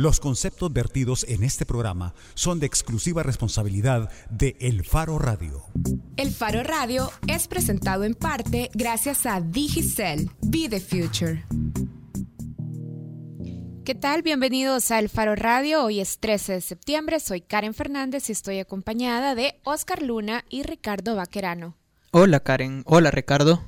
Los conceptos vertidos en este programa son de exclusiva responsabilidad de El Faro Radio. El Faro Radio es presentado en parte gracias a Digicel. Be the Future. ¿Qué tal? Bienvenidos a El Faro Radio. Hoy es 13 de septiembre. Soy Karen Fernández y estoy acompañada de Oscar Luna y Ricardo Vaquerano. Hola Karen. Hola Ricardo.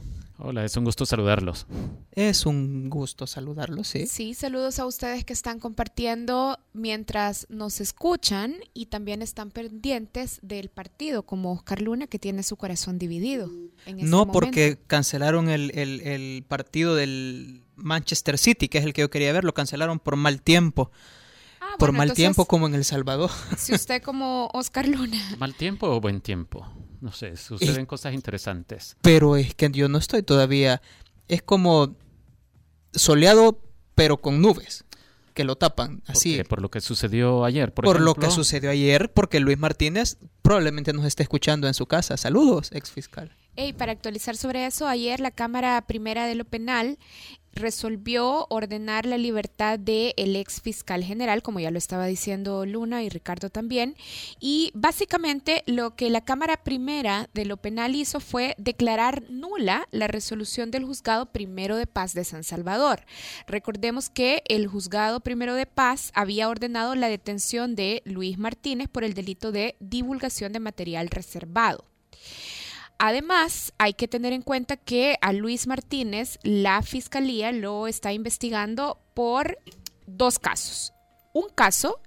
Hola, es un gusto saludarlos. Es un gusto saludarlos, sí. Sí, saludos a ustedes que están compartiendo mientras nos escuchan y también están pendientes del partido, como Oscar Luna, que tiene su corazón dividido. En este no, porque cancelaron el, el, el partido del Manchester City, que es el que yo quería ver, lo cancelaron por mal tiempo. Ah, por mal tiempo como en El Salvador. Si usted como Oscar Luna. ¿Mal tiempo o buen tiempo? No sé, suceden cosas interesantes. Pero es que yo no estoy todavía. Es como soleado, pero con nubes que lo tapan. Así. Por lo que sucedió ayer, por, por lo que sucedió ayer, porque Luis Martínez probablemente nos esté escuchando en su casa. Saludos, ex fiscal. Y para actualizar sobre eso, ayer la Cámara Primera de lo Penal resolvió ordenar la libertad del el ex fiscal general, como ya lo estaba diciendo Luna y Ricardo también. Y básicamente lo que la Cámara Primera de lo Penal hizo fue declarar nula la resolución del Juzgado Primero de Paz de San Salvador. Recordemos que el Juzgado Primero de Paz había ordenado la detención de Luis Martínez por el delito de divulgación de material reservado. Además, hay que tener en cuenta que a Luis Martínez la fiscalía lo está investigando por dos casos. Un caso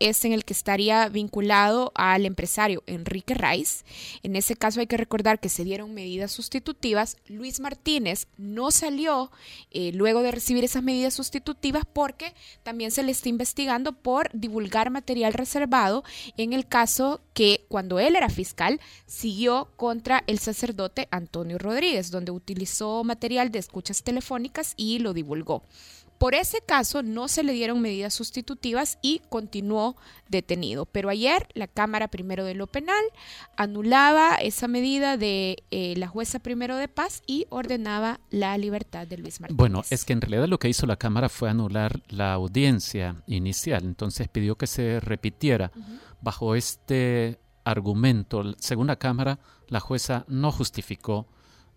es en el que estaría vinculado al empresario Enrique Rice. En ese caso hay que recordar que se dieron medidas sustitutivas. Luis Martínez no salió eh, luego de recibir esas medidas sustitutivas porque también se le está investigando por divulgar material reservado en el caso que cuando él era fiscal siguió contra el sacerdote Antonio Rodríguez, donde utilizó material de escuchas telefónicas y lo divulgó. Por ese caso no se le dieron medidas sustitutivas y continuó detenido. Pero ayer la Cámara Primero de lo Penal anulaba esa medida de eh, la jueza Primero de Paz y ordenaba la libertad de Luis Martínez. Bueno, es que en realidad lo que hizo la Cámara fue anular la audiencia inicial. Entonces pidió que se repitiera bajo este argumento. Según la Cámara, la jueza no justificó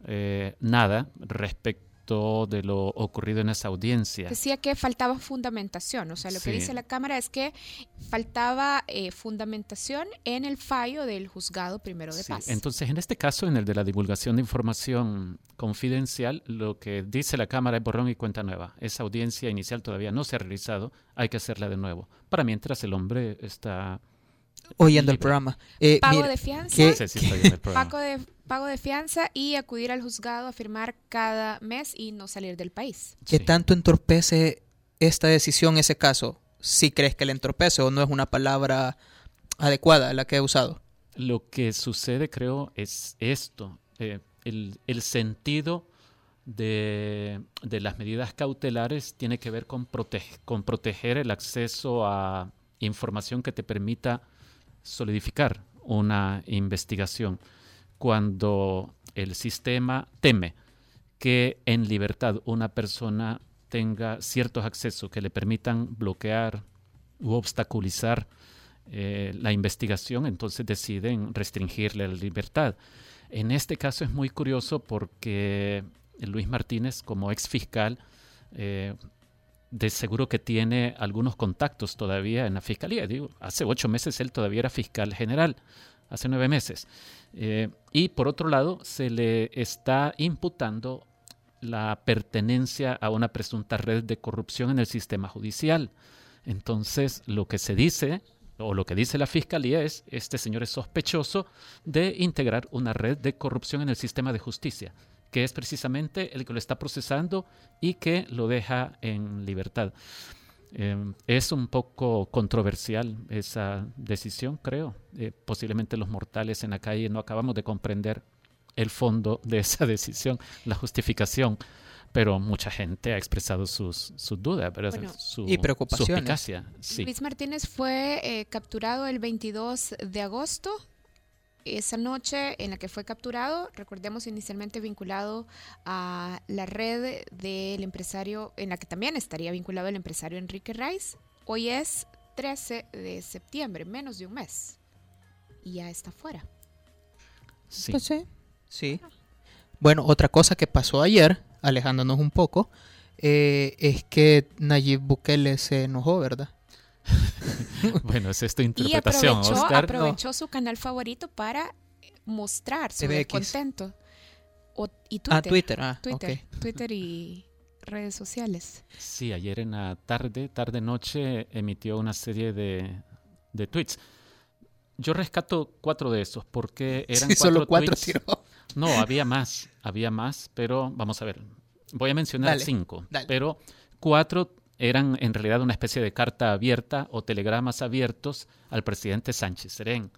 eh, nada respecto de lo ocurrido en esa audiencia. Decía que faltaba fundamentación, o sea, lo que dice la Cámara es que faltaba eh, fundamentación en el fallo del juzgado primero de paz. Entonces, en este caso, en el de la divulgación de información confidencial, lo que dice la Cámara es borrón y cuenta nueva. Esa audiencia inicial todavía no se ha realizado, hay que hacerla de nuevo. Para mientras el hombre está oyendo el programa. Eh, pago de fianza. pago, de, pago de fianza y acudir al juzgado a firmar cada mes y no salir del país. ¿Qué tanto entorpece esta decisión, ese caso? Si crees que le entorpece o no es una palabra adecuada la que he usado. Lo que sucede, creo, es esto. Eh, el, el, sentido de, de, las medidas cautelares tiene que ver con, con proteger el acceso a información que te permita solidificar una investigación cuando el sistema teme que en libertad una persona tenga ciertos accesos que le permitan bloquear u obstaculizar eh, la investigación, entonces deciden restringirle la libertad. En este caso es muy curioso porque Luis Martínez, como ex fiscal, eh, de seguro que tiene algunos contactos todavía en la fiscalía. Digo, hace ocho meses él todavía era fiscal general, hace nueve meses. Eh, y por otro lado, se le está imputando la pertenencia a una presunta red de corrupción en el sistema judicial. Entonces, lo que se dice, o lo que dice la fiscalía es, este señor es sospechoso de integrar una red de corrupción en el sistema de justicia que es precisamente el que lo está procesando y que lo deja en libertad. Em, es un poco controversial esa decisión, creo. Eh, posiblemente los mortales en la calle no acabamos de comprender el fondo de esa decisión, la justificación, pero mucha gente ha expresado sus, dudas su, y preocupaciones. Luis Martínez fue eh, capturado el 22 de agosto esa noche en la que fue capturado, recordemos inicialmente vinculado a la red del empresario, en la que también estaría vinculado el empresario Enrique Rice. hoy es 13 de septiembre, menos de un mes. Y ya está fuera. Sí. Pues sí. sí. Bueno, otra cosa que pasó ayer, alejándonos un poco, eh, es que Nayib Bukele se enojó, ¿verdad? bueno, es esta interpretación. Y aprovechó, aprovechó su canal favorito para mostrar su contento. y Twitter. Ah, Twitter, ah, Twitter, Twitter y redes sociales. Sí, ayer en la tarde, tarde-noche, emitió una serie de, de, tweets. Yo rescato cuatro de esos porque eran cuatro solo cuatro No, había más, había más, pero vamos a ver. Voy a mencionar cinco, pero cuatro eran en realidad una especie de carta abierta o telegramas abiertos al presidente Sánchez Serén,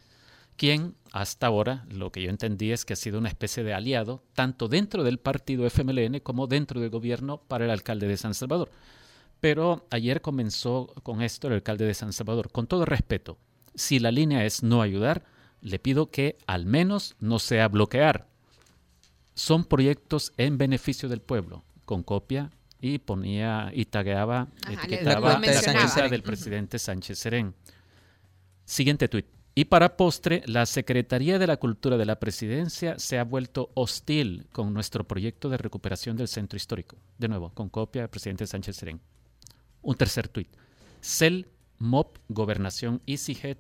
quien hasta ahora lo que yo entendí es que ha sido una especie de aliado tanto dentro del partido FMLN como dentro del gobierno para el alcalde de San Salvador. Pero ayer comenzó con esto el alcalde de San Salvador. Con todo respeto, si la línea es no ayudar, le pido que al menos no sea bloquear. Son proyectos en beneficio del pueblo, con copia y ponía y tagueaba, etiquetaba la cuenta del presidente Sánchez Serén. Siguiente tuit. Y para postre, la Secretaría de la Cultura de la Presidencia se ha vuelto hostil con nuestro proyecto de recuperación del centro histórico. De nuevo, con copia del presidente Sánchez Serén. Un tercer tuit. CEL, MOP, Gobernación y CIGET,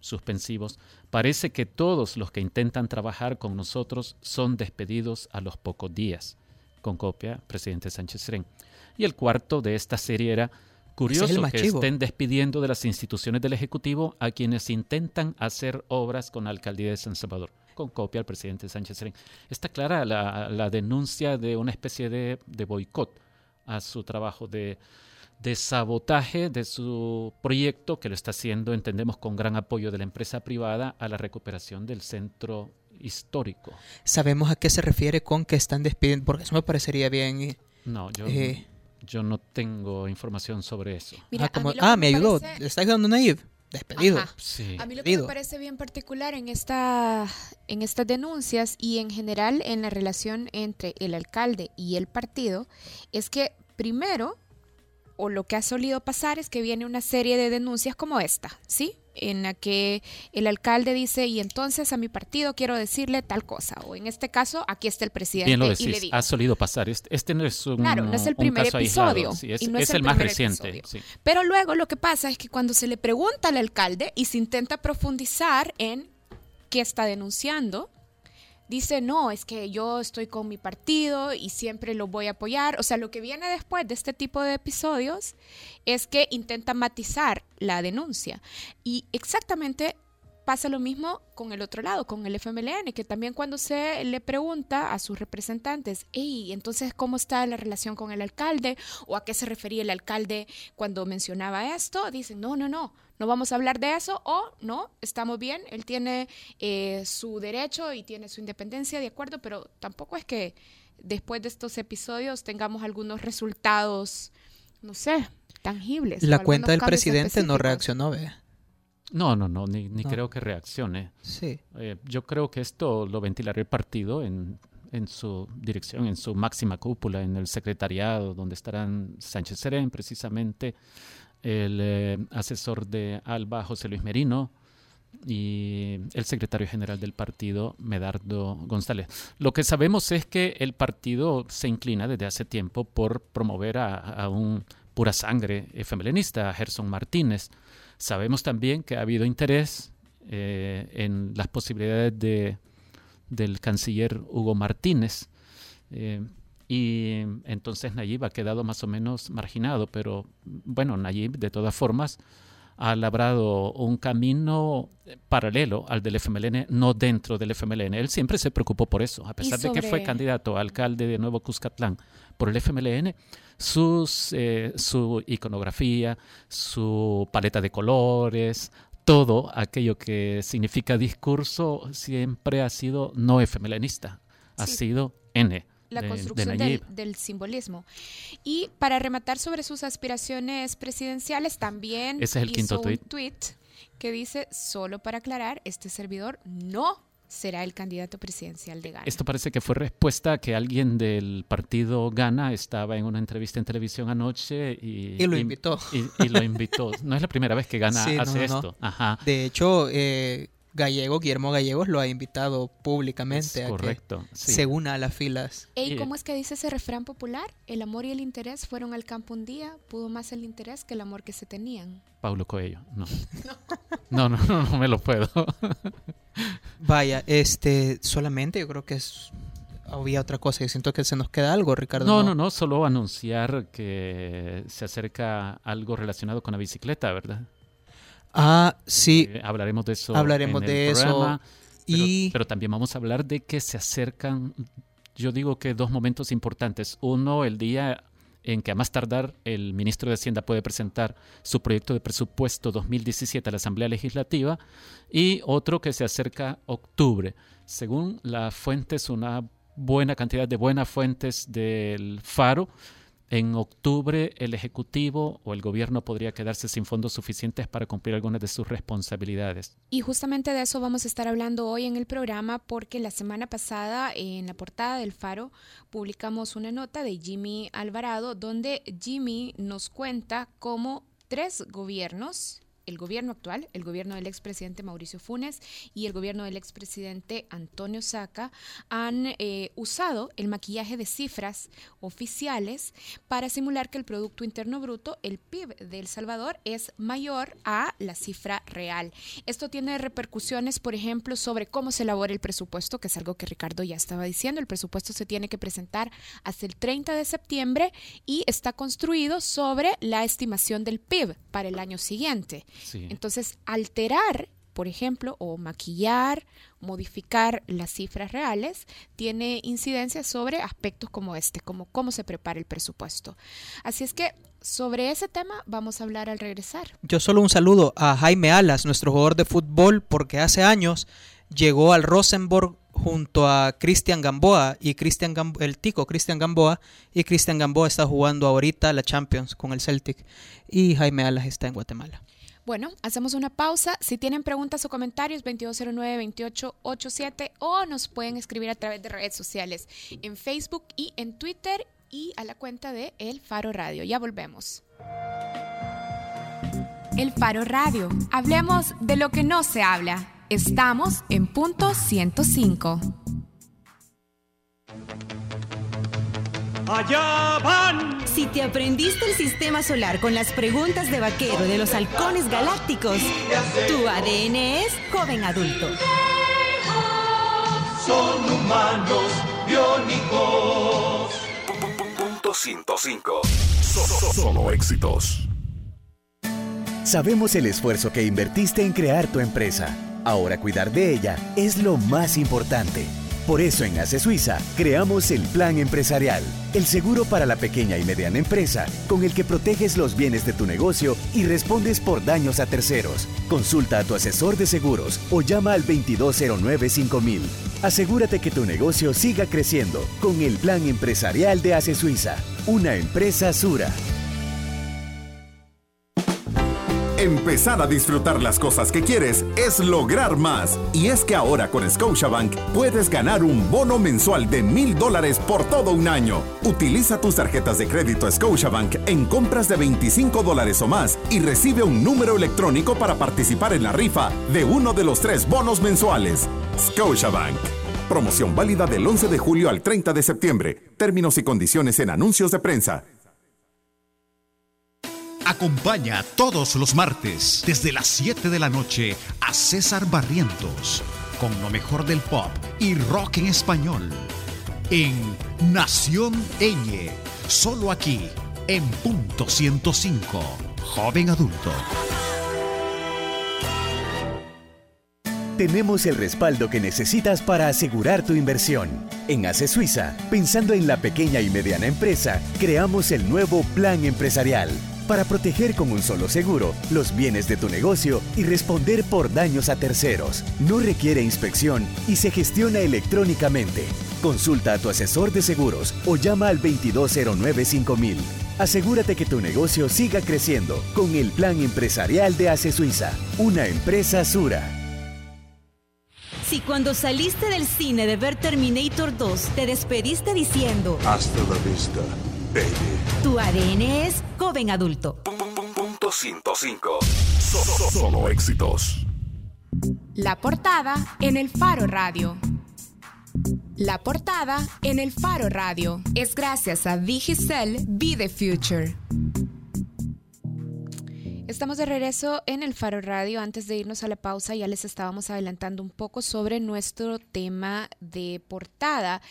suspensivos, parece que todos los que intentan trabajar con nosotros son despedidos a los pocos días con copia, presidente Sánchez Serén. Y el cuarto de esta serie era curioso que estén despidiendo de las instituciones del Ejecutivo a quienes intentan hacer obras con la alcaldía de San Salvador, con copia al presidente Sánchez Serén. Está clara la, denuncia de una especie de, de boicot a su trabajo de, de sabotaje de su proyecto que lo está haciendo, entendemos, con gran apoyo de la empresa privada a la recuperación del centro histórico. ¿Sabemos a qué se refiere con que están despidiendo? Porque eso me parecería bien. No, yo, eh, yo no tengo información sobre eso. ah, ah me, ayudó. ¿Le está ayudando Naive? Despedido. A mí lo que me parece bien particular en, esta, en estas denuncias y en general en la relación entre el alcalde y el partido es que primero, o lo que ha solido pasar es que viene una serie de denuncias como esta, ¿sí? en la que el alcalde dice, y entonces a mi partido quiero decirle tal cosa, o en este caso, aquí está el presidente. Bien lo decís, ha solido pasar. Este, este, no es un Claro, no es el primer episodio. es, el, más reciente. Pero luego lo que pasa es que cuando se le pregunta al alcalde y se intenta profundizar en qué está denunciando, dice, no, es que yo estoy con mi partido y siempre lo voy a apoyar. O sea, lo que viene después de este tipo de episodios es que intenta matizar la denuncia. Y exactamente pasa lo mismo con el otro lado, con el FMLN, que también cuando se le pregunta a sus representantes, hey, entonces, ¿cómo está la relación con el alcalde? ¿O a qué se refería el alcalde cuando mencionaba esto? Dicen, no, no, no, no vamos a hablar de eso, o no, estamos bien, él tiene eh, su derecho y tiene su independencia, de acuerdo, pero tampoco es que después de estos episodios tengamos algunos resultados, no sé, tangibles. La cuenta del presidente no reaccionó, vea. No, no, no, ni, creo que reaccione. Sí. Eh, yo creo que esto lo ventilará el partido en, en, su dirección, en su máxima cúpula, en el secretariado, donde estarán Sánchez Serén, precisamente, el eh, asesor de Alba, José Luis Merino, y el secretario general del partido, Medardo González. Lo que sabemos es que el partido se inclina desde hace tiempo por promover a, un pura sangre femelinista, a Gerson Martínez, Sabemos también que ha habido interés eh, en las posibilidades de, del canciller Hugo Martínez. Eh, y entonces Nayib ha quedado más o menos marginado, pero bueno, Nayib de todas formas ha labrado un camino paralelo al del FMLN, no dentro del FMLN. Él siempre se preocupó por eso, a pesar de que fue candidato a alcalde de Nuevo Cuscatlán por el FMLN, sus, eh, su iconografía, su paleta de colores, todo aquello que significa discurso siempre ha sido no FMLNista, ha sido N la construcción del, simbolismo. Y para rematar sobre sus aspiraciones presidenciales, también Ese es el hizo quinto un tweet que dice, solo para aclarar, este servidor no será el candidato presidencial de Ghana. Esto parece que fue respuesta a que alguien del partido Ghana estaba en una entrevista en televisión anoche y, lo invitó. Y, lo invitó. No es la primera vez que Ghana hace esto. Ajá. De hecho, eh, Gallego, Guillermo Gallegos lo ha invitado públicamente a correcto, que se una a las filas. ¿Y cómo es que dice ese refrán popular? El amor y el interés fueron al campo un día, pudo más el interés que el amor que se tenían. Paulo Coelho, no. No, no, no, no me lo puedo. Vaya, este, solamente yo creo que es había otra cosa. Yo siento que se nos queda algo, Ricardo. No, no, no, solo anunciar que se acerca algo relacionado con la bicicleta, ¿verdad? Ah, sí. Eh, hablaremos de eso. Hablaremos de eso. y... pero también vamos a hablar de que se acercan, yo digo que dos momentos importantes. Uno, el día en que a más tardar el ministro de Hacienda puede presentar su proyecto de presupuesto 2017 a la Asamblea Legislativa y otro que se acerca octubre. Según las fuentes, una buena cantidad de buenas fuentes del Faro, en octubre el Ejecutivo o el gobierno podría quedarse sin fondos suficientes para cumplir algunas de sus responsabilidades. Y justamente de eso vamos a estar hablando hoy en el programa porque la semana pasada en la portada del Faro publicamos una nota de Jimmy Alvarado donde Jimmy nos cuenta cómo tres gobiernos el gobierno actual, el gobierno del expresidente Mauricio Funes y el gobierno del expresidente Antonio Saca han eh, usado el maquillaje de cifras oficiales para simular que el Producto Interno Bruto, el PIB de El Salvador, es mayor a la cifra real. Esto tiene repercusiones, por ejemplo, sobre cómo se elabora el presupuesto, que es algo que Ricardo ya estaba diciendo. El presupuesto se tiene que presentar hasta el 30 de septiembre y está construido sobre la estimación del PIB para el año siguiente. Entonces, alterar, por ejemplo, o maquillar, modificar las cifras reales, tiene incidencia sobre aspectos como este, como cómo se prepara el presupuesto. Así es que sobre ese tema vamos a hablar al regresar. Yo solo un saludo a Jaime Alas, nuestro jugador de fútbol, porque hace años llegó al Rosenborg junto a Cristian Gamboa y Cristian el tico Cristian Gamboa y Cristian Gamboa está jugando ahorita la Champions con el Celtic y Jaime Alas está en Guatemala. Bueno, hacemos una pausa. Si tienen preguntas o comentarios, 2209-2887 o nos pueden escribir a través de redes sociales en Facebook y en Twitter y a la cuenta de El Faro Radio. Ya volvemos. El Faro Radio. Hablemos de lo que no se habla. Estamos en punto 105. Allá van. Si te aprendiste el sistema solar con las preguntas de vaquero de los halcones galácticos, tu ADN es joven adulto. Son humanos biónicos. Punto 105. Solo éxitos. Sabemos el esfuerzo que invertiste en crear tu empresa. Ahora cuidar de ella es lo más importante. Por eso en ACE Suiza creamos el Plan Empresarial, el seguro para la pequeña y mediana empresa, con el que proteges los bienes de tu negocio y respondes por daños a terceros. Consulta a tu asesor de seguros o llama al 2209-5000. Asegúrate que tu negocio siga creciendo con el Plan Empresarial de ACE Suiza, una empresa Sura. Empezar a disfrutar las cosas que quieres es lograr más. Y es que ahora con Scotiabank puedes ganar un bono mensual de mil dólares por todo un año. Utiliza tus tarjetas de crédito Scotiabank en compras de 25 dólares o más y recibe un número electrónico para participar en la rifa de uno de los tres bonos mensuales. Scotiabank. Promoción válida del 11 de julio al 30 de septiembre. Términos y condiciones en anuncios de prensa. Acompaña todos los martes desde las 7 de la noche a César Barrientos con lo mejor del pop y rock en español en Nación Eñe, solo aquí en punto 105, joven adulto. Tenemos el respaldo que necesitas para asegurar tu inversión. En ACE Suiza, pensando en la pequeña y mediana empresa, creamos el nuevo Plan Empresarial para proteger con un solo seguro los bienes de tu negocio y responder por daños a terceros. No requiere inspección y se gestiona electrónicamente. Consulta a tu asesor de seguros o llama al 2209-5000. Asegúrate que tu negocio siga creciendo con el plan empresarial de ACE Suiza, una empresa Sura. Si cuando saliste del cine de ver Terminator 2 te despediste diciendo Hasta la vista, baby. Tu ADN es joven adulto. Punto 105. solo éxitos. La portada en el Faro Radio. La portada en el Faro Radio es gracias a Digicel Be the Future. Estamos de regreso en el Faro Radio. Antes de irnos a la pausa ya les estábamos adelantando un poco sobre nuestro tema de portada.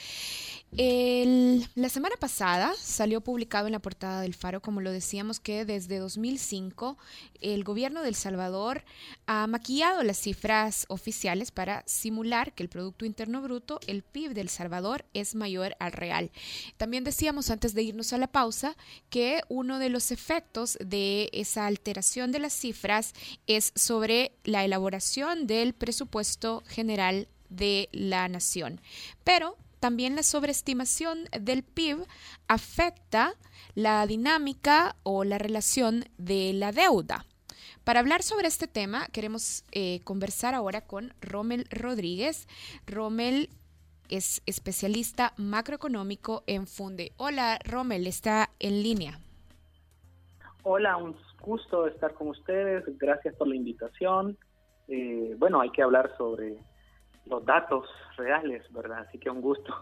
la semana pasada salió publicado en la portada del Faro, como lo decíamos, que desde 2005 el gobierno de El Salvador ha maquillado las cifras oficiales para simular que el Producto Interno Bruto, el PIB del Salvador, es mayor al real. También decíamos antes de irnos a la pausa que uno de los efectos de esa alteración de las cifras es sobre la elaboración del presupuesto general de la nación. Pero también la sobreestimación del PIB afecta la dinámica o la relación de la deuda. Para hablar sobre este tema, queremos eh, conversar ahora con Rommel Rodríguez. Rommel es especialista macroeconómico en Funde. Hola, Rommel, está en línea. Hola, un gusto estar con ustedes. Gracias por la invitación. Eh, bueno, hay que hablar sobre los datos reales, ¿verdad? Así que un gusto.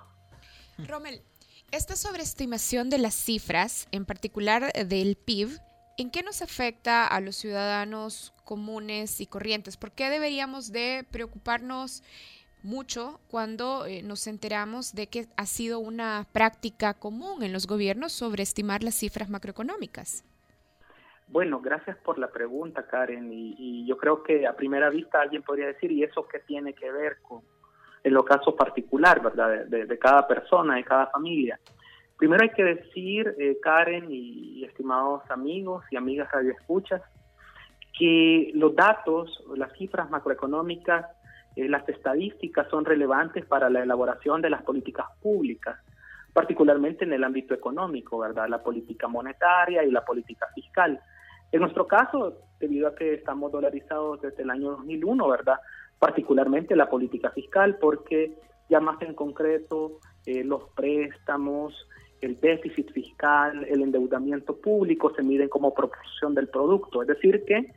Rommel, esta sobreestimación de las cifras, en particular del PIB, ¿en qué nos afecta a los ciudadanos comunes y corrientes? ¿Por qué deberíamos de preocuparnos mucho cuando eh, nos enteramos de que ha sido una práctica común en los gobiernos sobreestimar las cifras macroeconómicas? Bueno, gracias por la pregunta, Karen. Y, yo creo que a primera vista alguien podría decir, ¿y eso qué tiene que ver con el ocaso particular, verdad, de, cada persona, de cada familia? Primero hay que decir, eh, Karen y, estimados amigos y amigas radioescuchas, que los datos, las cifras macroeconómicas, eh, las estadísticas son relevantes para la elaboración de las políticas públicas particularmente en el ámbito económico, ¿verdad? La política monetaria y la política fiscal. En nuestro caso, debido a que estamos dolarizados desde el año 2001, ¿verdad? Particularmente la política fiscal, porque ya más en concreto eh, los préstamos, el déficit fiscal, el endeudamiento público se miden como proporción del producto. Es decir, que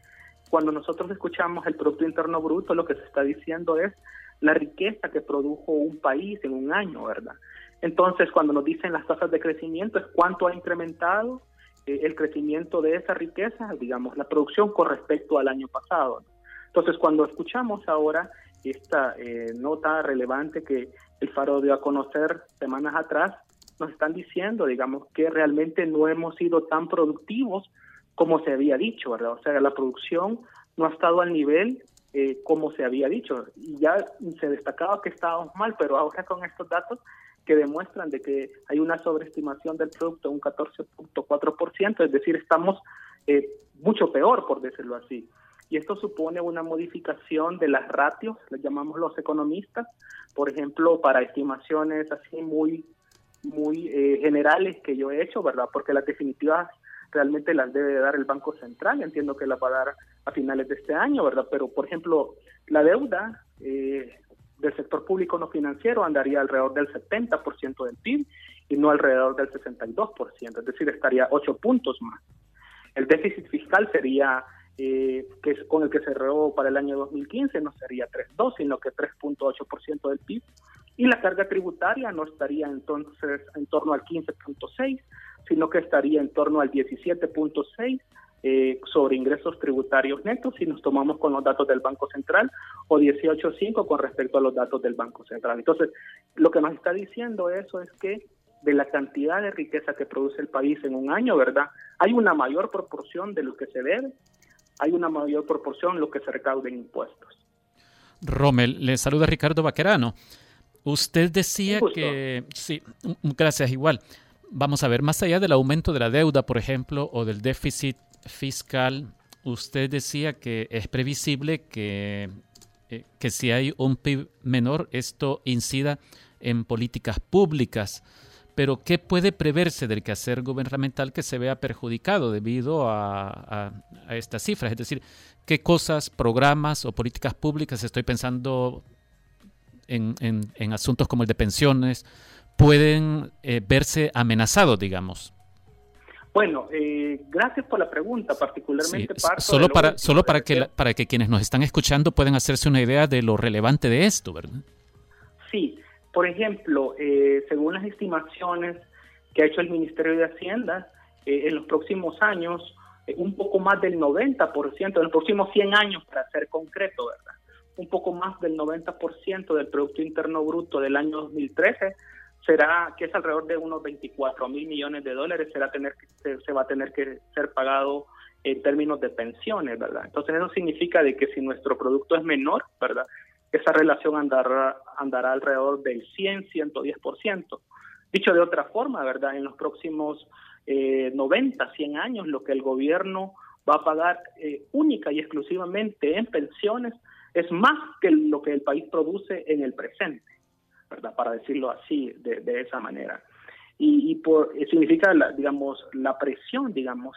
cuando nosotros escuchamos el Producto Interno Bruto, lo que se está diciendo es la riqueza que produjo un país en un año, ¿verdad? Entonces, cuando nos dicen las tasas de crecimiento, es cuánto ha incrementado eh, el crecimiento de esa riqueza, digamos, la producción con respecto al año pasado. Entonces, cuando escuchamos ahora esta eh, nota relevante que el Faro dio a conocer semanas atrás, nos están diciendo, digamos, que realmente no hemos sido tan productivos como se había dicho, ¿verdad? O sea, la producción no ha estado al nivel eh, como se había dicho. Y ya se destacaba que estábamos mal, pero ahora con estos datos que demuestran de que hay una sobreestimación del producto, un 14.4%, es decir, estamos eh, mucho peor, por decirlo así. Y esto supone una modificación de las ratios, le llamamos los economistas, por ejemplo, para estimaciones así muy, muy eh, generales que yo he hecho, ¿verdad? Porque las definitivas realmente las debe dar el Banco Central, entiendo que las va a dar a finales de este año, ¿verdad? Pero, por ejemplo, la deuda eh, del sector público no financiero andaría alrededor del 70% del PIB y no alrededor del 62%, es decir, estaría 8 puntos más. El déficit fiscal sería, eh, que es con el que cerró para el año 2015, no sería 3.2, sino que 3.8% del PIB. Y la carga tributaria no estaría entonces en torno al 15.6, sino que estaría en torno al 17.6 eh, sobre ingresos tributarios netos si nos tomamos con los datos del Banco Central o 18.5 con respecto a los datos del Banco Central. Entonces, lo que nos está diciendo eso es que de la cantidad de riqueza que produce el país en un año, ¿verdad? Hay una mayor proporción de lo que se debe, hay una mayor proporción de lo que se recauda en impuestos. Rommel, le saluda Ricardo Vaquerano. Usted decía que, sí, gracias igual. Vamos a ver, más allá del aumento de la deuda, por ejemplo, o del déficit fiscal, usted decía que es previsible que, eh, que si hay un PIB menor, esto incida en políticas públicas. Pero ¿qué puede preverse del quehacer gubernamental que se vea perjudicado debido a, estas cifras? Es decir, ¿qué cosas, programas o políticas públicas, estoy pensando en, en, asuntos como el de pensiones pueden eh, verse amenazados, digamos? Bueno, eh, gracias por la pregunta, particularmente solo para solo para que para que quienes nos están escuchando puedan hacerse una idea de lo relevante de esto, ¿verdad? Sí, por ejemplo, eh, según las estimaciones que ha hecho el Ministerio de Hacienda, en los próximos años un poco más del 90%, en los próximos 100 años, para ser concreto, ¿verdad? Un poco más del 90% del Producto Interno Bruto del año 2013 será, que es alrededor de unos 24 mil millones de dólares, será tener se, se va a tener que ser pagado en términos de pensiones, ¿verdad? Entonces eso significa de que si nuestro producto es menor, ¿verdad? Esa relación andará, andará alrededor del 100, 110%. Dicho de otra forma, ¿verdad? En los próximos eh, 90, 100 años, lo que el gobierno va a pagar eh, única y exclusivamente en pensiones es más que lo que el país produce en el presente, ¿verdad? Para decirlo así, de, de esa manera. Y, y por, eh, significa, la, digamos, la presión, digamos,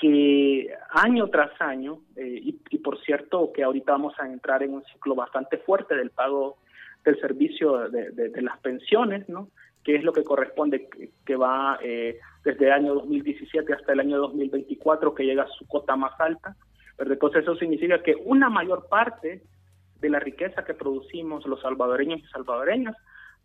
que año tras año, eh, y, y, por cierto que ahorita vamos a entrar en un ciclo bastante fuerte del pago del servicio de, de, de las pensiones, ¿no? que es lo que corresponde, que, va eh, desde el año 2017 hasta el año 2024, que llega a su cota más alta. Pero entonces eso significa que una mayor parte de la riqueza que producimos los salvadoreños y salvadoreñas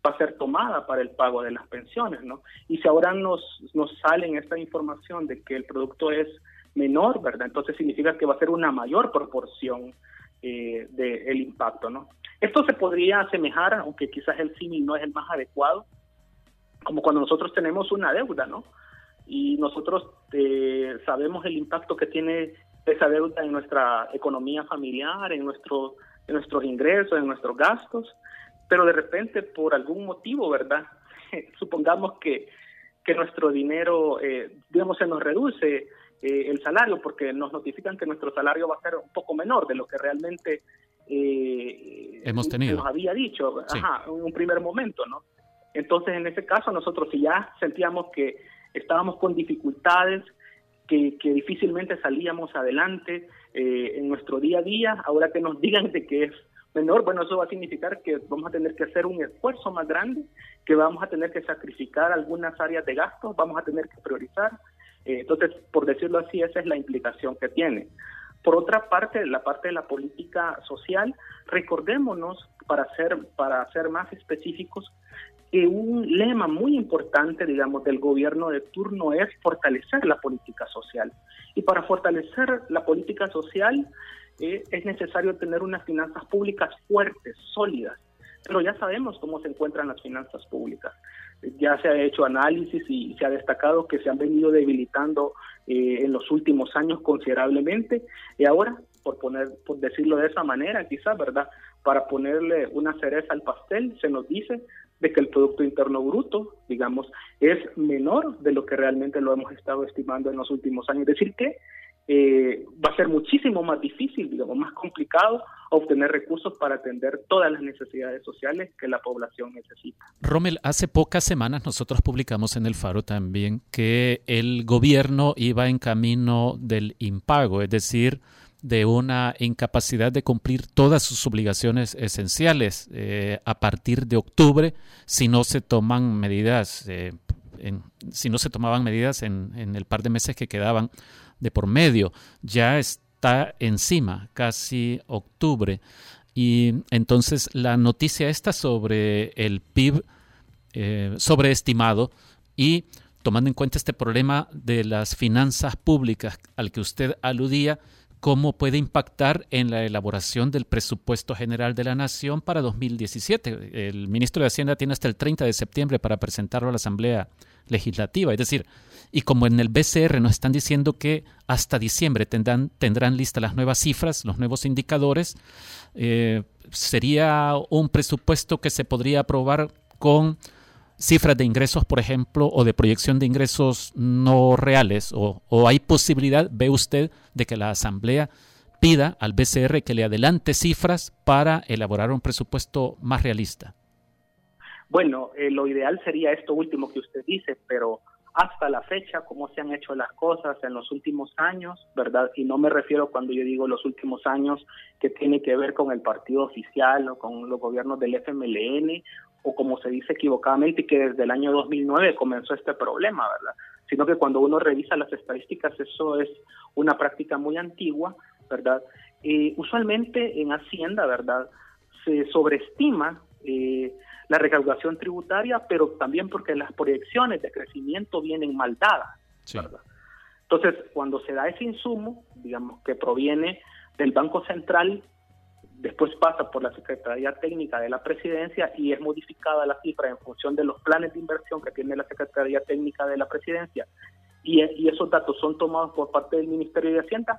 va a ser tomada para el pago de las pensiones, ¿no? Y si ahora nos, nos sale esta información de que el producto es menor, ¿verdad? Entonces significa que va a ser una mayor proporción eh, del impacto, ¿no? Esto se podría asemejar, aunque quizás el símil no es el más adecuado, como cuando nosotros tenemos una deuda, ¿no? Y nosotros eh, sabemos el impacto que tiene esa deuda en nuestra economía familiar, en, nuestro, en nuestros ingresos, en nuestros gastos, pero de repente por algún motivo, ¿verdad? Supongamos que, que nuestro dinero, eh, digamos, se nos reduce eh, el salario porque nos notifican que nuestro salario va a ser un poco menor de lo que realmente eh, hemos tenido. Nos había dicho, ajá, en un primer momento, ¿no? Entonces, en ese caso, nosotros si ya sentíamos que estábamos con dificultades, que, difícilmente salíamos adelante eh, en nuestro día a día, ahora que nos digan de que es menor, bueno, eso va a significar que vamos a tener que hacer un esfuerzo más grande, que vamos a tener que sacrificar algunas áreas de gastos, vamos a tener que priorizar. Eh, entonces, por decirlo así, esa es la implicación que tiene. Por otra parte, la parte de la política social, recordémonos, para ser, para ser más específicos, que un lema muy importante, digamos, del gobierno de turno es fortalecer la política social. Y para fortalecer la política social eh, es necesario tener unas finanzas públicas fuertes, sólidas. Pero ya sabemos cómo se encuentran las finanzas públicas. Ya se ha hecho análisis y se ha destacado que se han venido debilitando eh, en los últimos años considerablemente. Y ahora, por poner, por decirlo de esa manera, quizás, ¿verdad? Para ponerle una cereza al pastel, se nos dice de que el Producto Interno Bruto, digamos, es menor de lo que realmente lo hemos estado estimando en los últimos años. Es decir, que eh, va a ser muchísimo más difícil, digamos, más complicado obtener recursos para atender todas las necesidades sociales que la población necesita. Rommel, hace pocas semanas nosotros publicamos en el Faro también que el gobierno iba en camino del impago, es decir, de una incapacidad de cumplir todas sus obligaciones esenciales eh, a partir de octubre si no se toman medidas, eh, si no se tomaban medidas en, en, el par de meses que quedaban de por medio. Ya está encima, casi octubre. Y entonces la noticia esta sobre el PIB eh, sobreestimado y tomando en cuenta este problema de las finanzas públicas al que usted aludía, cómo puede impactar en la elaboración del presupuesto general de la Nación para 2017. El ministro de Hacienda tiene hasta el 30 de septiembre para presentarlo a la Asamblea Legislativa. Es decir, y como en el BCR nos están diciendo que hasta diciembre tendrán, listas las nuevas cifras, los nuevos indicadores, eh, sería un presupuesto que se podría aprobar con cifras de ingresos, por ejemplo, o de proyección de ingresos no reales? ¿O, hay posibilidad, ve usted, de que la Asamblea pida al BCR que le adelante cifras para elaborar un presupuesto más realista? Bueno, eh, lo ideal sería esto último que usted dice, pero hasta la fecha, cómo se han hecho las cosas en los últimos años, ¿verdad? Y no me refiero cuando yo digo los últimos años que tiene que ver con el partido oficial o con los gobiernos del FMLN o como se dice equivocadamente que desde el año 2009 comenzó este problema, ¿verdad? Sino que cuando uno revisa las estadísticas eso es una práctica muy antigua, ¿verdad? Eh, usualmente en Hacienda, ¿verdad? Se sobreestima eh, la recaudación tributaria, pero también porque las proyecciones de crecimiento vienen mal dadas. Entonces, cuando se da ese insumo, digamos, que proviene del Banco Central, después pasa por la Secretaría Técnica de la Presidencia y es modificada la cifra en función de los planes de inversión que tiene la Secretaría Técnica de la Presidencia, y, y esos datos son tomados por parte del Ministerio de Hacienda,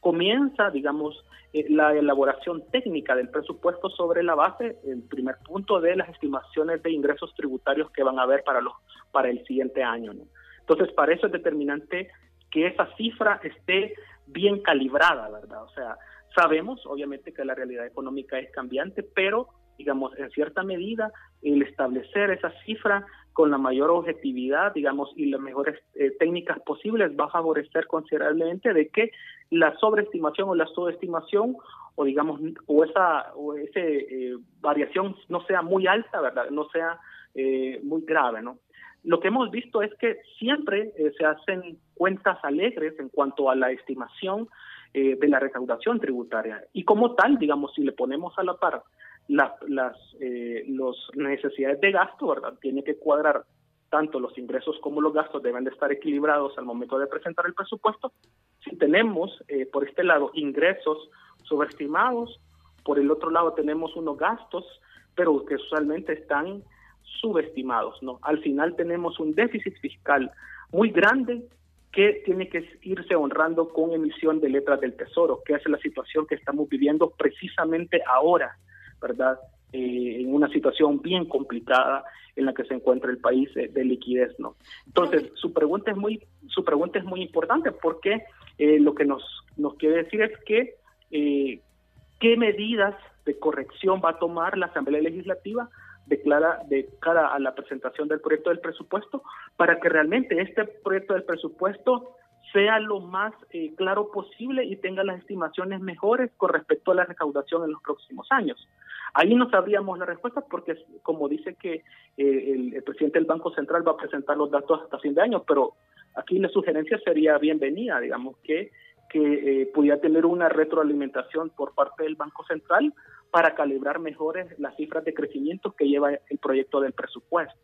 comienza, digamos, eh, la elaboración técnica del presupuesto sobre la base, el primer punto de las estimaciones de ingresos tributarios que van a haber para los para el siguiente año. Entonces, para eso es determinante que esa cifra esté bien calibrada, ¿verdad? O sea, sabemos, obviamente, que la realidad económica es cambiante, pero, digamos, en cierta medida, el establecer esa cifra con la mayor objetividad, digamos, y las mejores eh, técnicas posibles va a favorecer considerablemente de que la sobreestimación o la subestimación o digamos o esa o ese eh, variación no sea muy alta, ¿verdad? No sea eh, muy grave, ¿no? Lo que hemos visto es que siempre se hacen cuentas alegres en cuanto a la estimación de la recaudación tributaria y como tal, digamos, si le ponemos a la par las, las eh, los necesidades de gasto, ¿verdad? Tiene que cuadrar tanto los ingresos como los gastos deben de estar equilibrados al momento de presentar el presupuesto. Si tenemos eh, por este lado ingresos subestimados, por el otro lado tenemos unos gastos, pero que usualmente están subestimados, ¿no? Al final tenemos un déficit fiscal muy grande que tiene que irse honrando con emisión de letras del Tesoro, que es la situación que estamos viviendo precisamente ahora ¿verdad? Eh, en una situación bien complicada en la que se encuentra el país eh, de liquidez, ¿no? Entonces, su pregunta es muy, su pregunta es muy importante porque eh, lo que nos, nos quiere decir es que qué medidas de corrección va a tomar la Asamblea Legislativa de cara a la presentación del proyecto del presupuesto para que realmente este proyecto del presupuesto sea lo más eh, claro posible y tenga las estimaciones mejores con respecto a la recaudación en los próximos años. Ahí no sabríamos la respuesta porque, como dice que eh, el, presidente del Banco Central va a presentar los datos hasta fin de año, pero aquí la sugerencia sería bienvenida, digamos, que, que eh, pudiera tener una retroalimentación por parte del Banco Central para calibrar mejores las cifras de crecimiento que lleva el proyecto del presupuesto.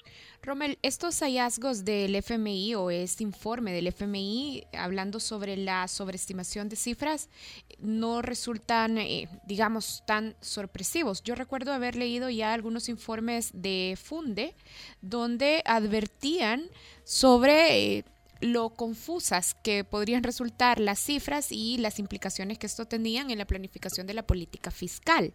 Rommel, estos hallazgos del FMI o este informe del FMI hablando sobre la sobreestimación de cifras no resultan, eh, digamos, tan sorpresivos. Yo recuerdo haber leído ya algunos informes de Funde donde advertían sobre... Eh, lo confusas que podrían resultar las cifras y las implicaciones que esto tenían en la planificación de la política fiscal.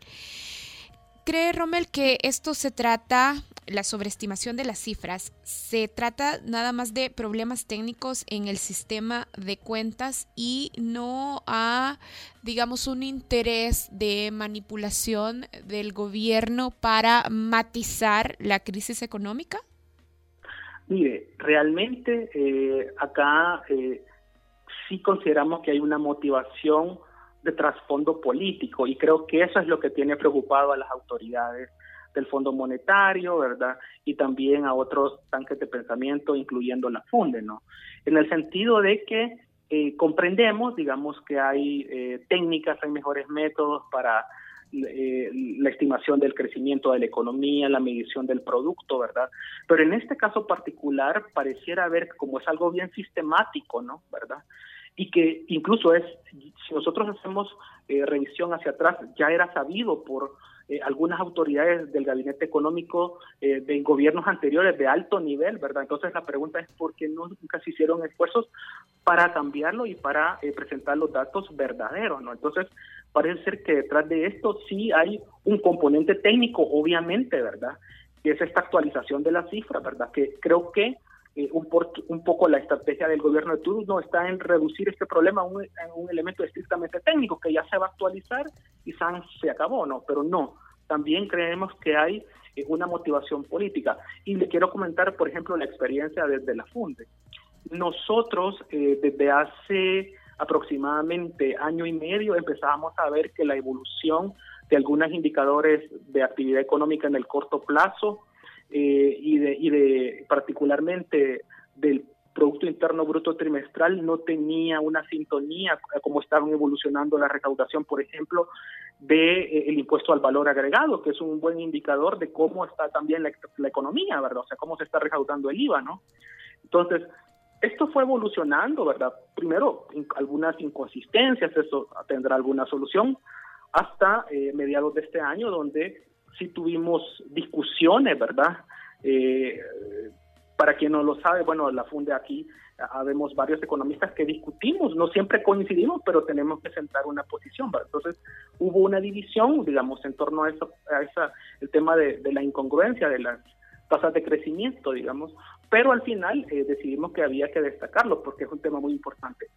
¿Cree Rommel que esto se trata, la sobreestimación de las cifras, se trata nada más de problemas técnicos en el sistema de cuentas y no a, digamos, un interés de manipulación del gobierno para matizar la crisis económica? Mire, realmente eh, acá eh, sí consideramos que hay una motivación de trasfondo político y creo que eso es lo que tiene preocupado a las autoridades del Fondo Monetario, ¿verdad? Y también a otros tanques de pensamiento, incluyendo la FUNDE, ¿no? En el sentido de que eh, comprendemos, digamos, que hay técnicas, hay mejores métodos para eh, la estimación del crecimiento de la economía, la medición del producto, ¿verdad? Pero en este caso particular pareciera haber como es algo bien sistemático, ¿no? ¿Verdad? Y que incluso es, si nosotros hacemos eh, revisión hacia atrás, ya era sabido por eh, algunas autoridades del gabinete económico de gobiernos anteriores de alto nivel, ¿verdad? Entonces la pregunta es por qué nunca se hicieron esfuerzos para cambiarlo y para presentar los datos verdaderos, ¿no? Entonces, parece ser que detrás de esto sí hay un componente técnico, obviamente, ¿verdad? Que es esta actualización de las cifras, ¿verdad? Que creo que eh, un, un, poco la estrategia del gobierno de turno está en reducir este problema a un, un, elemento estrictamente técnico, que ya se va a actualizar y se acabó, ¿no? Pero no, también creemos que hay eh, una motivación política. Y le quiero comentar, por ejemplo, la experiencia desde la FUNDE. Nosotros eh, desde hace aproximadamente año y medio empezábamos a ver que la evolución de algunos indicadores de actividad económica en el corto plazo eh, y, de, y de particularmente del Producto Interno Bruto trimestral no tenía una sintonía como estaban evolucionando la recaudación, por ejemplo, de eh, el impuesto al valor agregado, que es un buen indicador de cómo está también la, la, economía, ¿verdad? O sea, cómo se está recaudando el IVA, ¿no? Entonces, esto fue evolucionando, ¿verdad? Primero, algunas inconsistencias, eso tendrá alguna solución, hasta eh, mediados de este año, donde sí tuvimos discusiones, ¿verdad? Eh, para quien no lo sabe, bueno, la funde aquí habemos varios economistas que discutimos, no siempre coincidimos, pero tenemos que sentar una posición. ¿verdad? Entonces, hubo una división, digamos, en torno a esa, el tema de, de la incongruencia de las tasas de crecimiento, digamos, pero al final eh, decidimos que había que destacarlo porque es un tema muy importante.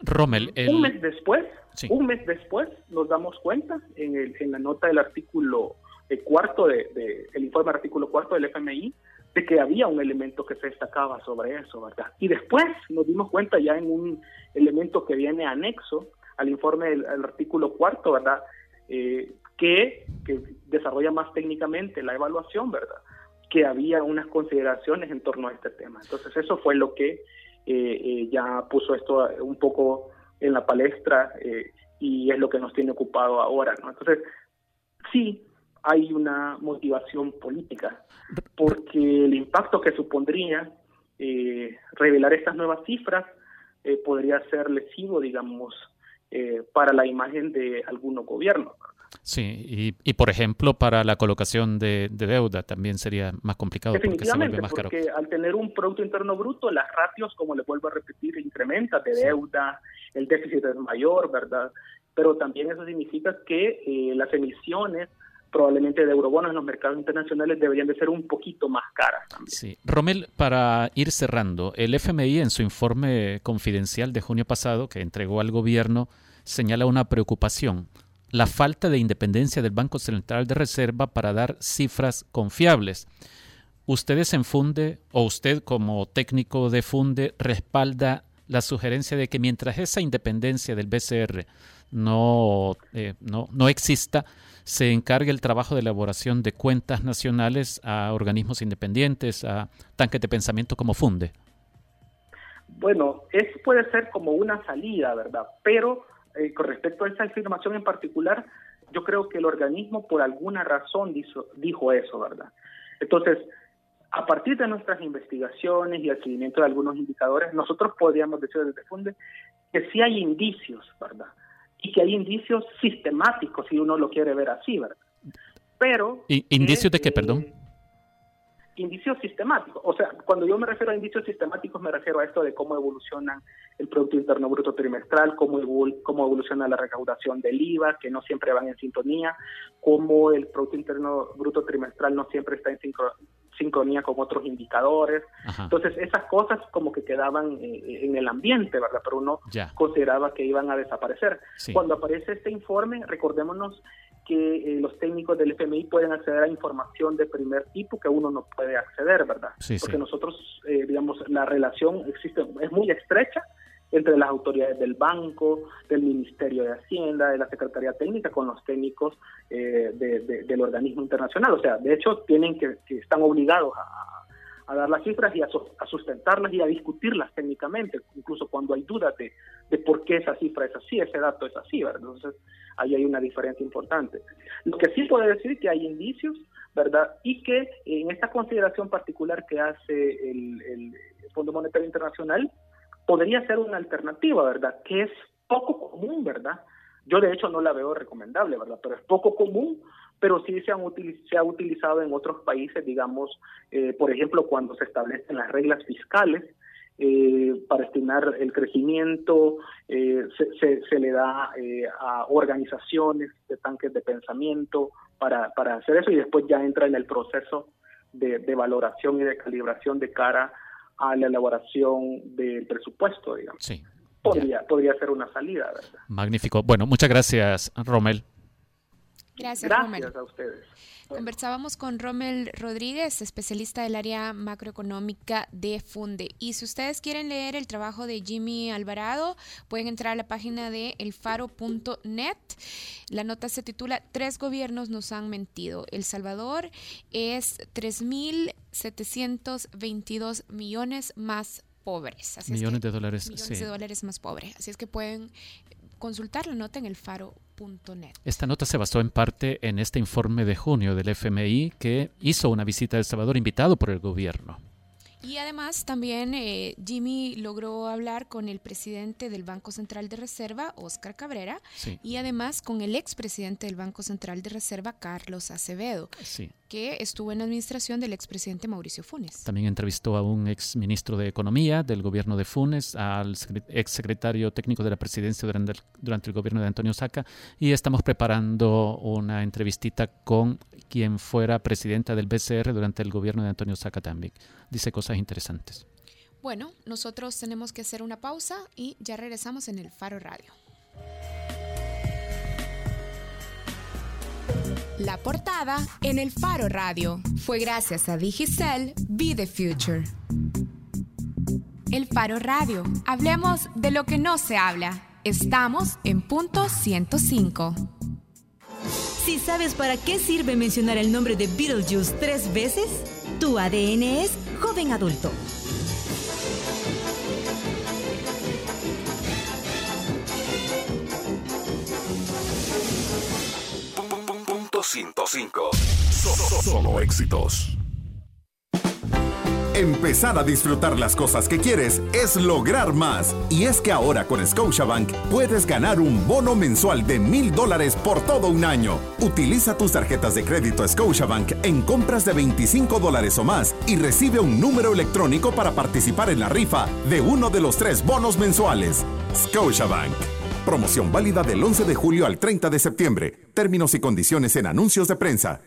Rommel, el... un mes después, sí. un mes después nos damos cuenta en, el, en la nota del artículo eh, cuarto de, de, el informe del artículo cuarto del FMI de que había un elemento que se destacaba sobre eso, ¿verdad? Y después nos dimos cuenta ya en un elemento que viene anexo al informe del artículo cuarto, ¿verdad? Eh, que, que desarrolla más técnicamente la evaluación, ¿verdad? Que había unas consideraciones en torno a este tema. Entonces eso fue lo que eh, eh, ya puso esto un poco en la palestra eh, y es lo que nos tiene ocupado ahora. Entonces sí hay una motivación política porque el impacto que supondría eh, revelar estas nuevas cifras eh, podría ser lesivo, digamos, eh, para la imagen de algunos gobiernos. Sí, y, y, por ejemplo, para la colocación de, de, deuda también sería más complicado porque se vuelve más caro. Porque al tener un Producto Interno Bruto, las ratios, como le vuelvo a repetir, incrementan de deuda, el déficit es mayor, ¿verdad? Pero también eso significa que eh, las emisiones probablemente de eurobonos en los mercados internacionales deberían de ser un poquito más caras. También. Sí. Romel, para ir cerrando, el FMI en su informe confidencial de junio pasado que entregó al gobierno señala una preocupación la falta de independencia del Banco Central de Reserva para dar cifras confiables. ¿Ustedes en Funde o usted como técnico de Funde respalda la sugerencia de que mientras esa independencia del BCR no, eh, no, no exista, se encargue el trabajo de elaboración de cuentas nacionales a organismos independientes, a tanques de pensamiento como Funde? Bueno, eso puede ser como una salida, ¿verdad? Pero eh, con respecto a esa afirmación en particular, yo creo que el organismo por alguna razón dijo, dijo eso, ¿verdad? Entonces, a partir de nuestras investigaciones y el seguimiento de algunos indicadores, nosotros podríamos decir desde Funde que sí hay indicios, ¿verdad? Y que hay indicios sistemáticos, si uno lo quiere ver así, ¿verdad? Pero... ¿Indicios de qué, perdón? Indicios sistemáticos. O sea, cuando yo me refiero a indicios sistemáticos, me refiero a esto de cómo evolucionan el Producto Interno Bruto trimestral, cómo, evol cómo evoluciona la recaudación del IVA, que no siempre van en sintonía, cómo el Producto Interno Bruto trimestral no siempre está en sincro sincronía con otros indicadores. Ajá. Entonces, esas cosas como que quedaban eh, en el ambiente, ¿verdad? Pero uno ya. consideraba que iban a desaparecer. Sí. Cuando aparece este informe, recordémonos que eh, los técnicos del FMI pueden acceder a información de primer tipo que uno no puede acceder, ¿verdad? Sí, Porque nosotros, eh, digamos, la relación existe, es muy estrecha entre las autoridades del banco, del Ministerio de Hacienda, de la Secretaría Técnica, con los técnicos eh, de, de, del organismo internacional. O sea, de hecho, tienen que, que están obligados a, dar las cifras y a, a, sustentarlas y a discutirlas técnicamente, incluso cuando hay dudas de, de por qué esa cifra es así, ese dato es así, ¿verdad? Entonces, ahí hay una diferencia importante. Lo que sí puede decir que hay indicios, ¿verdad? Y que en esta consideración particular que hace el, el Fondo Monetario Internacional, podría ser una alternativa, ¿verdad? Que es poco común, ¿verdad? Yo de hecho no la veo recomendable, ¿verdad? Pero es poco común, pero sí se, han ha utilizado en otros países, digamos, eh, por ejemplo, cuando se establecen las reglas fiscales, eh, para estimar el crecimiento, eh, se, le da a organizaciones de tanques de pensamiento para, para hacer eso y después ya entra en el proceso de, de valoración y de calibración de cara a la elaboración del presupuesto, digamos. Sí. Podría, podría ser una salida, ¿verdad? Magnífico. Bueno, muchas gracias, Romel. Gracias, Gracias a ustedes. Conversábamos con Rommel Rodríguez, especialista del área macroeconómica de Funde. Y si ustedes quieren leer el trabajo de Jimmy Alvarado, pueden entrar a la página de elfaro.net. La nota se titula Tres gobiernos nos han mentido. El Salvador es 3.722 millones más pobres. Así millones de dólares. Millones de dólares más pobres. Así es que pueden consultar la nota en el faro.net. Esta nota se basó en parte en este informe de junio del FMI que hizo una visita a El Salvador invitado por el gobierno. Y además también eh, Jimmy logró hablar con el presidente del Banco Central de Reserva, Oscar Cabrera, y además con el expresidente del Banco Central de Reserva, Carlos Acevedo, que estuvo en la administración del expresidente Mauricio Funes. También entrevistó a un exministro de Economía del gobierno de Funes, al exsecretario técnico de la presidencia durante el, durante el gobierno de Antonio Saca, y estamos preparando una entrevistita con quien fuera presidenta del BCR durante el gobierno de Antonio Saca también. Dice cosas interesantes. Bueno, nosotros tenemos que hacer una pausa y ya regresamos en el Faro Radio. La portada en el Faro Radio fue gracias a Digicel Be the Future. El Faro Radio. Hablemos de lo que no se habla. Estamos en punto 105. Si sabes para qué sirve mencionar el nombre de Beetlejuice tres veces, tu ADN es joven adulto. 105. Solo éxitos. Empezar a disfrutar las cosas que quieres es lograr más. Y es que ahora con Scotiabank puedes ganar un bono mensual de mil dólares por todo un año. Utiliza tus tarjetas de crédito Scotiabank en compras de 25 dólares o más y recibe un número electrónico para participar en la rifa de uno de los tres bonos mensuales. Scotiabank. Promoción válida del 11 de julio al 30 de septiembre. Términos y condiciones en anuncios de prensa.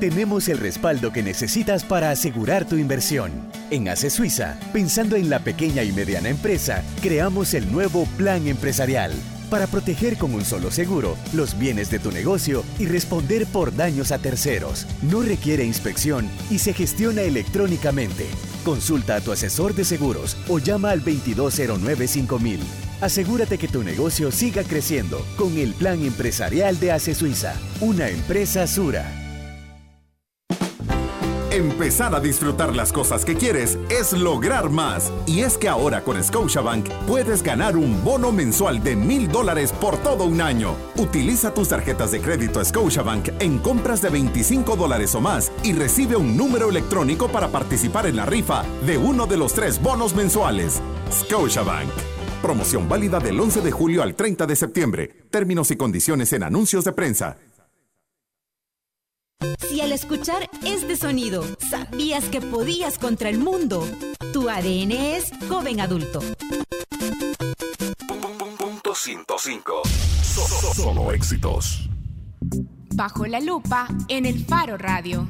Tenemos el respaldo que necesitas para asegurar tu inversión. En ACE Suiza, pensando en la pequeña y mediana empresa, creamos el nuevo Plan Empresarial para proteger con un solo seguro los bienes de tu negocio y responder por daños a terceros. No requiere inspección y se gestiona electrónicamente. Consulta a tu asesor de seguros o llama al 2209-5000. Asegúrate que tu negocio siga creciendo con el Plan Empresarial de ACE Suiza, una empresa Sura. Empezar a disfrutar las cosas que quieres es lograr más. Y es que ahora con Scotiabank puedes ganar un bono mensual de mil dólares por todo un año. Utiliza tus tarjetas de crédito Scotiabank en compras de 25 dólares o más y recibe un número electrónico para participar en la rifa de uno de los tres bonos mensuales. Scotiabank. Promoción válida del 11 de julio al 30 de septiembre. Términos y condiciones en anuncios de prensa. Si al escuchar este sonido sabías que podías contra el mundo, tu ADN es joven adulto. Punto 105. Solo éxitos. Bajo la lupa en el Faro Radio.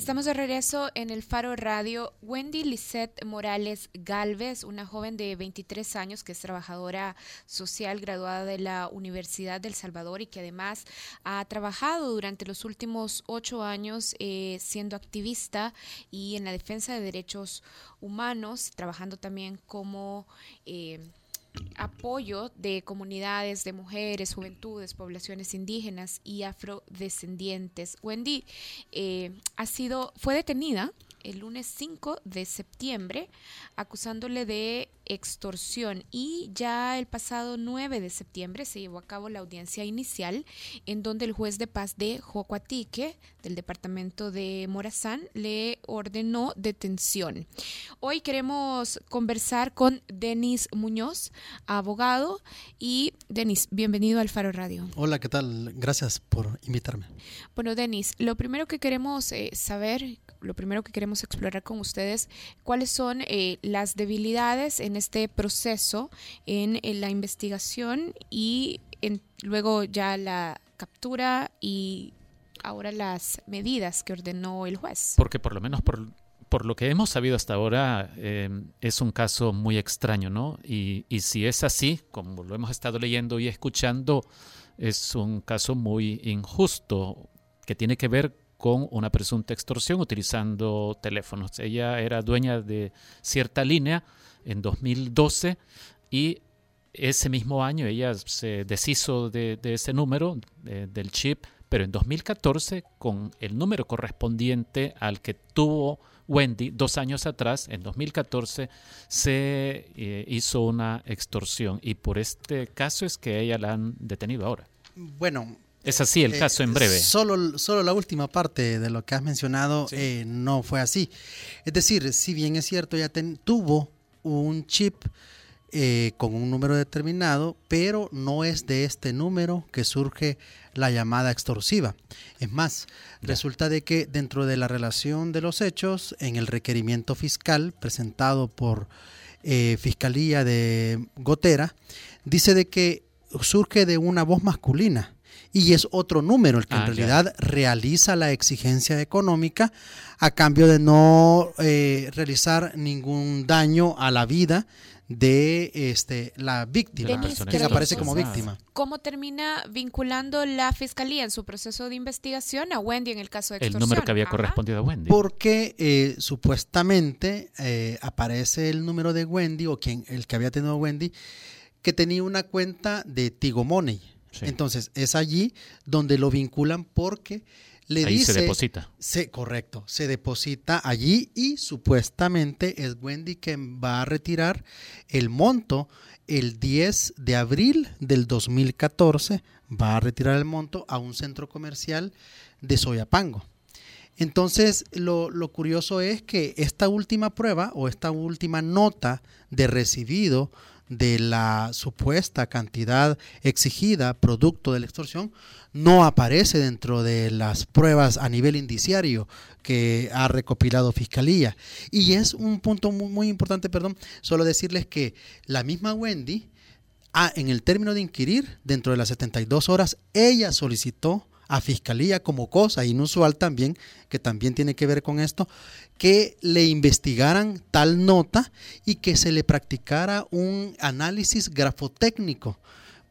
Estamos de regreso en el Faro Radio. Wendy Lisette Morales Galvez, una joven de 23 años que es trabajadora social graduada de la Universidad del Salvador y que además ha trabajado durante los últimos ocho años eh, siendo activista y en la defensa de derechos humanos, trabajando también como... Eh, apoyo de comunidades de mujeres, juventudes, poblaciones indígenas y afrodescendientes. Wendy eh, ha sido, fue detenida el lunes 5 de septiembre acusándole de extorsión y ya el pasado 9 de septiembre se llevó a cabo la audiencia inicial en donde el juez de paz de Jocuatique del departamento de Morazán le ordenó detención. Hoy queremos conversar con Denis Muñoz, abogado y Denis, bienvenido al Faro Radio. Hola, ¿qué tal? Gracias por invitarme. Bueno, Denis, lo primero que queremos eh, saber, lo primero que queremos explorar con ustedes, cuáles son eh, las debilidades en este proceso, en, la investigación y en, luego ya la captura y ahora las medidas que ordenó el juez. Porque por lo menos por, por lo que hemos sabido hasta ahora, eh, es un caso muy extraño, ¿no? Y, y, si es así, como lo hemos estado leyendo y escuchando, es un caso muy injusto que tiene que ver con una presunta extorsión utilizando teléfonos. Ella era dueña de cierta línea en 2012 y ese mismo año ella se deshizo de, ese número, de, del chip, pero en 2014, con el número correspondiente al que tuvo Wendy dos años atrás, en 2014, se eh, hizo una extorsión y por este caso es que ella la han detenido ahora. Bueno. Es así el eh, caso en breve. Solo, solo la última parte de lo que has mencionado sí. eh, no fue así. Es decir, si bien es cierto, ten, tuvo un chip eh, con un número determinado, pero no es de este número que surge la llamada extorsiva. Es más, ya. resulta de que dentro de la relación de los hechos, en el requerimiento fiscal presentado por eh, Fiscalía de Gotera, dice de que surge de una voz masculina y es otro número el que ah, en realidad ya. realiza la exigencia económica a cambio de no eh, realizar ningún daño a la vida de este la víctima, Denise, que aparece como víctima. ¿Cómo termina vinculando la fiscalía en su proceso de investigación a Wendy en el caso de extorsión? El número que había Ajá. correspondido a Wendy. Porque eh, supuestamente eh, aparece el número de Wendy o quien el que había tenido Wendy que tenía una cuenta de Tigo Money. Sí. Entonces es allí donde lo vinculan porque le Ahí dice, se deposita. Se, correcto, se deposita allí y supuestamente es Wendy quien va a retirar el monto el 10 de abril del 2014, va a retirar el monto a un centro comercial de Soyapango. Entonces, lo, lo, curioso es que esta última prueba o esta última nota de recibido de la supuesta cantidad exigida producto de la extorsión no aparece dentro de las pruebas a nivel indiciario que ha recopilado Fiscalía. Y es un punto muy, muy importante, perdón, solo decirles que la misma Wendy, ah, en el término de inquirir, dentro de las 72 horas, ella solicitó a Fiscalía como cosa inusual también, que también tiene que ver con esto, que le investigaran tal nota y que se le practicara un análisis grafotécnico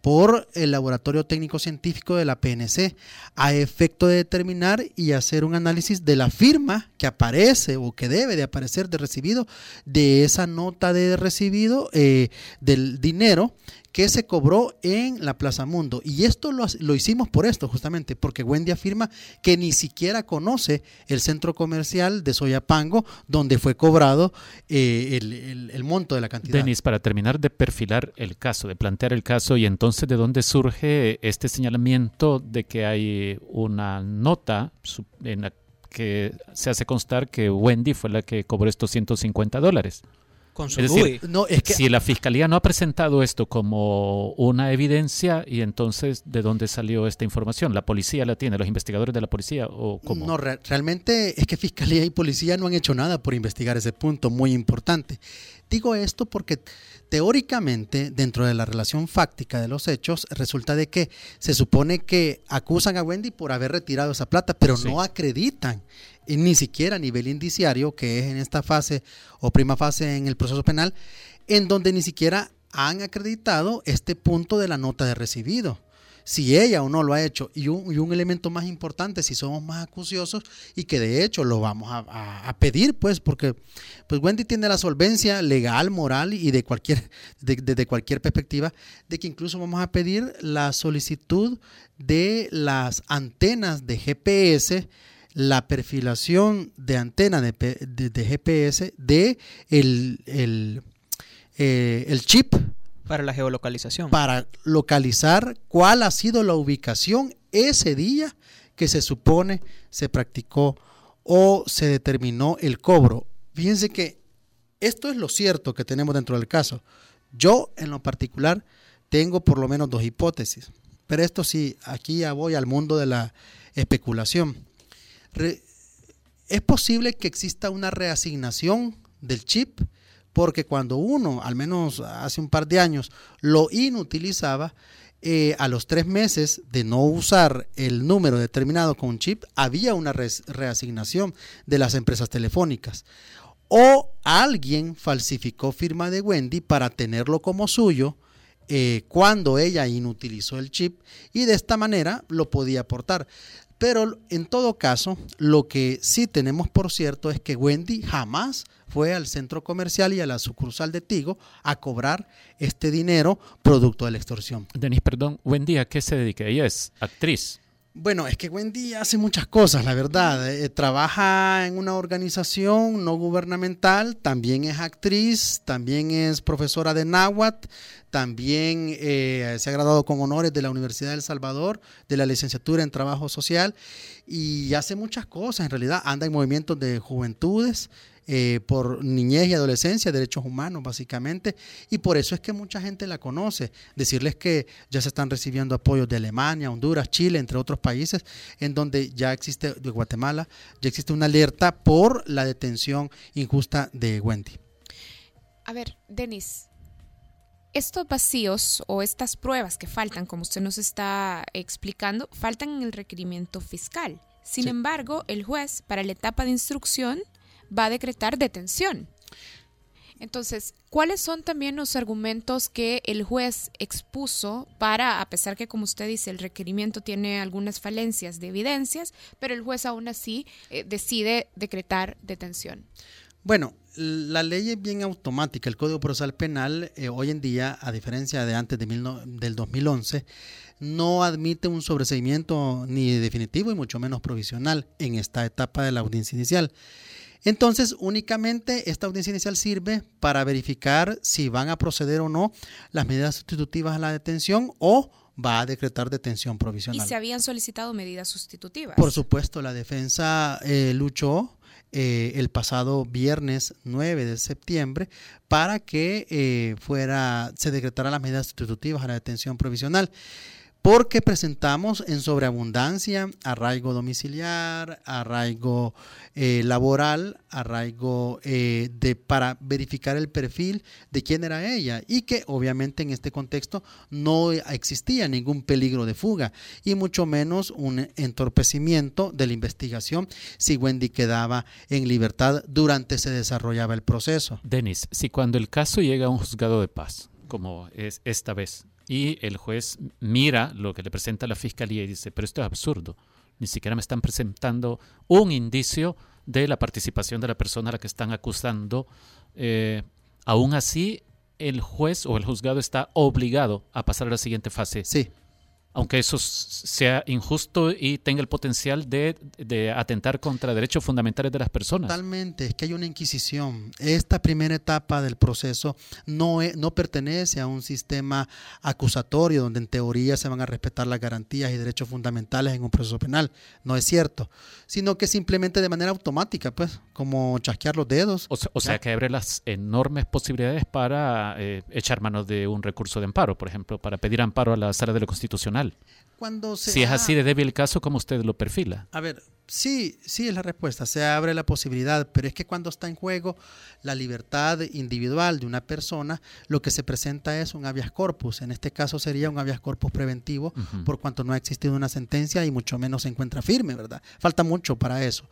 por el Laboratorio Técnico Científico de la PNC a efecto de determinar y hacer un análisis de la firma que aparece o que debe de aparecer de recibido de esa nota de recibido eh, del dinero que se cobró en la Plaza Mundo. Y esto lo, lo, hicimos por esto, justamente, porque Wendy afirma que ni siquiera conoce el centro comercial de Soyapango donde fue cobrado eh, el, el, el, monto de la cantidad. Denis, para terminar de perfilar el caso, de plantear el caso, y entonces de dónde surge este señalamiento de que hay una nota en la que se hace constar que Wendy fue la que cobró estos 150 dólares con su es decir, no, es que... si la fiscalía no ha presentado esto como una evidencia y entonces de dónde salió esta información la policía la tiene los investigadores de la policía o cómo no re realmente es que fiscalía y policía no han hecho nada por investigar ese punto muy importante digo esto porque teóricamente dentro de la relación fáctica de los hechos resulta de que se supone que acusan a Wendy por haber retirado esa plata pero sí. no acreditan y ni siquiera a nivel indiciario, que es en esta fase o prima fase en el proceso penal, en donde ni siquiera han acreditado este punto de la nota de recibido. Si ella o no lo ha hecho, y un, y un elemento más importante, si somos más acuciosos, y que de hecho lo vamos a, a, pedir, pues, porque pues Wendy tiene la solvencia legal, moral y de cualquier, de, de, de cualquier perspectiva, de que incluso vamos a pedir la solicitud de las antenas de GPS la perfilación de antena de, de, de GPS de el, el, eh, el, chip para la geolocalización. Para localizar cuál ha sido la ubicación ese día que se supone se practicó o se determinó el cobro. Fíjense que esto es lo cierto que tenemos dentro del caso. Yo en lo particular tengo por lo menos dos hipótesis pero esto sí aquí ya voy al mundo de la especulación. Es posible que exista una reasignación del chip porque cuando uno, al menos hace un par de años, lo inutilizaba, eh, a los tres meses de no usar el número determinado con chip, había una reasignación de las empresas telefónicas. O alguien falsificó firma de Wendy para tenerlo como suyo eh, cuando ella inutilizó el chip y de esta manera lo podía aportar. Pero en todo caso, lo que sí tenemos por cierto es que Wendy jamás fue al centro comercial y a la sucursal de Tigo a cobrar este dinero producto de la extorsión. Denis, perdón, Wendy, ¿a qué se dedica? Ella es actriz. Bueno, es que Wendy hace muchas cosas, la verdad. Eh, trabaja en una organización no gubernamental, también es actriz, también es profesora de náhuatl, también eh, se ha graduado con honores de la Universidad de El Salvador, de la licenciatura en Trabajo Social y hace muchas cosas. En realidad anda en movimientos de juventudes eh, por niñez y adolescencia, derechos humanos básicamente, y por eso es que mucha gente la conoce. Decirles que ya se están recibiendo apoyos de Alemania, Honduras, Chile, entre otros países, en donde ya existe, de Guatemala, ya existe una alerta por la detención injusta de Wendy. A ver, Denis, estos vacíos o estas pruebas que faltan, como usted nos está explicando, faltan en el requerimiento fiscal. Sin embargo, el juez, para la etapa de instrucción, va a decretar detención. Entonces, ¿cuáles son también los argumentos que el juez expuso para, a pesar que como usted dice, el requerimiento tiene algunas falencias de evidencias, pero el juez aún así eh, decide decretar detención? Bueno, la ley es bien automática. El Código Procesal Penal eh, hoy en día, a diferencia de antes de del 2011, no admite un sobreseimiento ni definitivo y mucho menos provisional en esta etapa de la audiencia inicial. Entonces, únicamente esta audiencia inicial sirve para verificar si van a proceder o no las medidas sustitutivas a la detención o va a decretar detención provisional. ¿Y se habían solicitado medidas sustitutivas? Por supuesto, la defensa eh, luchó eh, el pasado viernes 9 de septiembre para que eh, fuera se decretara las medidas sustitutivas a la detención provisional porque presentamos en sobreabundancia arraigo domiciliar, arraigo eh, laboral, arraigo eh, de, para verificar el perfil de quién era ella y que obviamente en este contexto no existía ningún peligro de fuga y mucho menos un entorpecimiento de la investigación si Wendy quedaba en libertad durante se desarrollaba el proceso. Denis, si cuando el caso llega a un juzgado de paz, como es esta vez, y el juez mira lo que le presenta la fiscalía y dice, pero esto es absurdo, ni siquiera me están presentando un indicio de la participación de la persona a la que están acusando. Eh, aún así, el juez o el juzgado está obligado a pasar a la siguiente fase. Sí aunque eso sea injusto y tenga el potencial de, atentar contra derechos fundamentales de las personas. Totalmente, es que hay una inquisición. Esta primera etapa del proceso no, no pertenece a un sistema acusatorio donde en teoría se van a respetar las garantías y derechos fundamentales en un proceso penal. No es cierto, sino que simplemente de manera automática, pues, como chasquear los dedos. O, sea, que abre las enormes posibilidades para eh, echar mano de un recurso de amparo, por ejemplo, para pedir amparo a la sala de lo constitucional cuando si es así de débil el caso, ¿cómo usted lo perfila? A ver, sí, sí es la respuesta, se abre la posibilidad, pero es que cuando está en juego la libertad individual de una persona, lo que se presenta es un habeas corpus, en este caso sería un habeas corpus preventivo, por cuanto no ha existido una sentencia y mucho menos se encuentra firme, ¿verdad? Falta mucho para eso.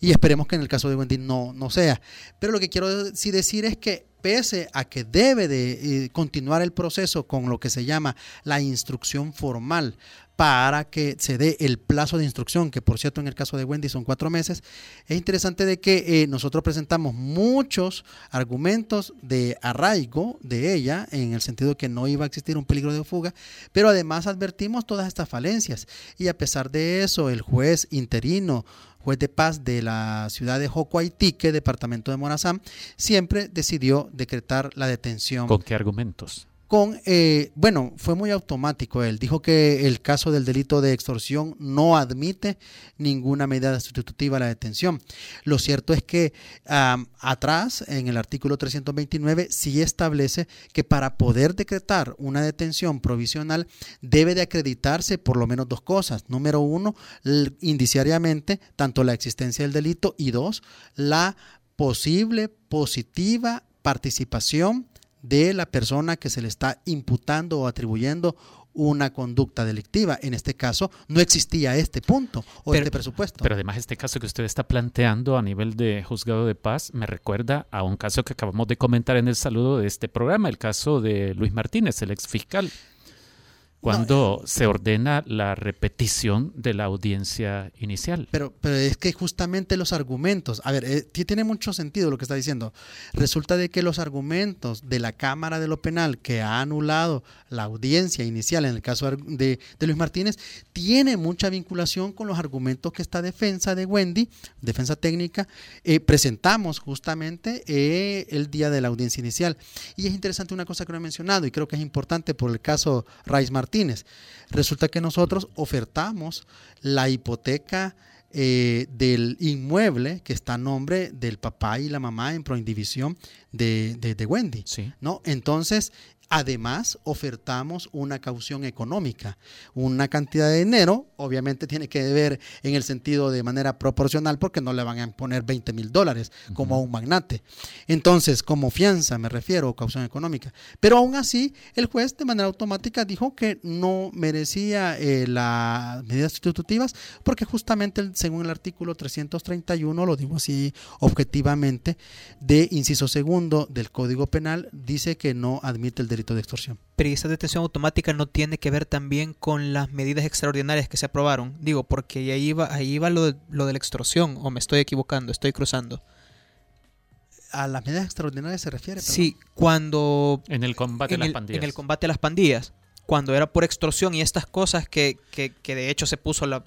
Y esperemos que en el caso de Wendy no, no sea. Pero lo que quiero sí decir es que pese a que debe de eh, continuar el proceso con lo que se llama la instrucción formal para que se dé el plazo de instrucción, que por cierto en el caso de Wendy son cuatro meses, es interesante de que eh, nosotros presentamos muchos argumentos de arraigo de ella, en el sentido de que no iba a existir un peligro de fuga, pero además advertimos todas estas falencias. Y a pesar de eso, el juez interino juez de paz de la ciudad de Jocoaitique, departamento de Morazán, siempre decidió decretar la detención. ¿Con qué argumentos? Con, eh, bueno, fue muy automático él. Dijo que el caso del delito de extorsión no admite ninguna medida sustitutiva a la detención. Lo cierto es que atrás, en el artículo 329, sí establece que para poder decretar una detención provisional debe de acreditarse por lo menos dos cosas. Número uno, indiciariamente, tanto la existencia del delito y dos, la posible positiva participación de la persona que se le está imputando o atribuyendo una conducta delictiva. En este caso, no existía este punto o Pero- este presupuesto. Pero además este caso que usted está planteando a nivel de juzgado de paz me recuerda a un caso que acabamos de comentar en el saludo de este programa, el caso de Luis Martínez, el ex fiscal, cuando se ordena la repetición de la audiencia inicial. Pero, pero es que justamente los argumentos, a ver, eh, ti- tiene mucho sentido lo que está diciendo. Resulta de que los argumentos de la Cámara de lo Penal que ha anulado la audiencia inicial en el caso de, de Luis Martínez, tiene mucha vinculación con los argumentos que esta defensa de Wendy, defensa técnica, eh, presentamos justamente eh, el día de la audiencia inicial. Y es interesante una cosa que no he mencionado y creo que es importante por el caso Raiz Martínez. Resulta que nosotros ofertamos la hipoteca eh, del inmueble que está a nombre del papá y la mamá en proindivisión de, de, de Wendy. Sí. ¿no? Entonces, además, ofertamos una caución económica, una cantidad de dinero, obviamente tiene que ver en el sentido de manera proporcional porque no le van a poner 20 mil dólares como a un magnate. Entonces, como fianza me refiero, caución económica. Pero aún así, el juez de manera automática dijo que no merecía eh, las medidas sustitutivas porque justamente el- según el artículo 331, lo digo así objetivamente, de inciso segundo del Código Penal, dice que no admite el delito de extorsión. Pero ¿y esa detención automática no tiene que ver también con las medidas extraordinarias que se aprobaron. Digo, porque ahí va, ahí va lo de, lo de la extorsión, o me estoy equivocando, estoy cruzando. A las medidas extraordinarias se refiere. perdón. Sí, cuando En el combate en a las el, pandillas. en el combate a las pandillas, cuando era por extorsión y estas cosas que, que, que de hecho se puso la,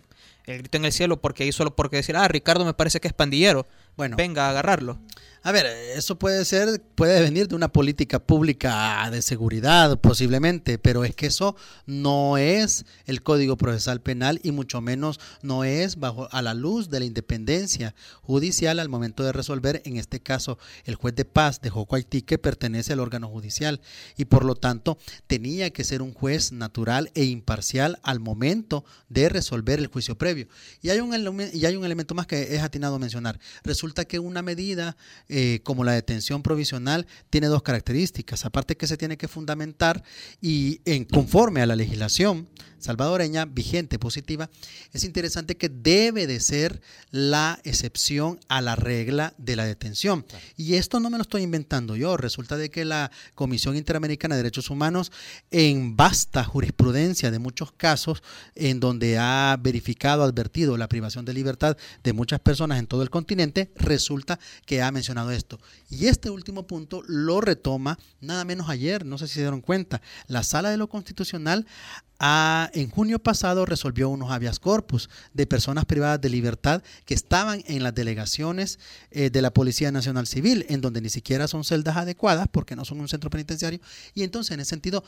el grito en el cielo porque ahí solo porque decir, ah, Ricardo me parece que es pandillero, Bueno, venga a agarrarlo. A ver, eso puede ser, puede venir de una política pública de seguridad, posiblemente, pero es que eso no es el Código Procesal Penal y mucho menos no es bajo a la luz de la independencia judicial al momento de resolver. En este caso, el juez de paz de Haití que pertenece al órgano judicial y por lo tanto tenía que ser un juez natural e imparcial al momento de resolver el juicio previo. Y hay un, y hay un elemento más que es atinado mencionar. Resulta que una medida eh, como la detención provisional tiene dos características. Aparte que se tiene que fundamentar y en conforme a la legislación salvadoreña vigente positiva, es interesante que debe de ser la excepción a la regla de la detención. Y esto no me lo estoy inventando yo. Resulta de que la Comisión Interamericana de Derechos Humanos, en vasta jurisprudencia de muchos casos, en donde ha verificado, advertido la privación de libertad de muchas personas en todo el continente, resulta que ha mencionado esto. Y este último punto lo retoma nada menos ayer, no sé si se dieron cuenta, la Sala de lo Constitucional ah, en junio pasado resolvió unos habeas corpus de personas privadas de libertad que estaban en las delegaciones eh, de la Policía Nacional Civil, en donde ni siquiera son celdas adecuadas porque no son un centro penitenciario. Y entonces, en ese sentido,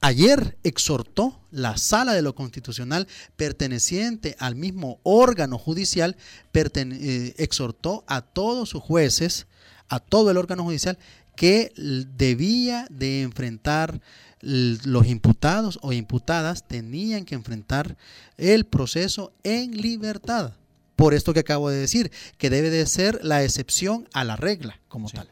ayer exhortó la Sala de lo Constitucional perteneciente al mismo órgano judicial, eh, exhortó a todos sus jueces, a todo el órgano judicial, que debía de enfrentar los imputados o imputadas tenían que enfrentar el proceso en libertad. Por esto que acabo de decir, que debe de ser la excepción a la regla como tal.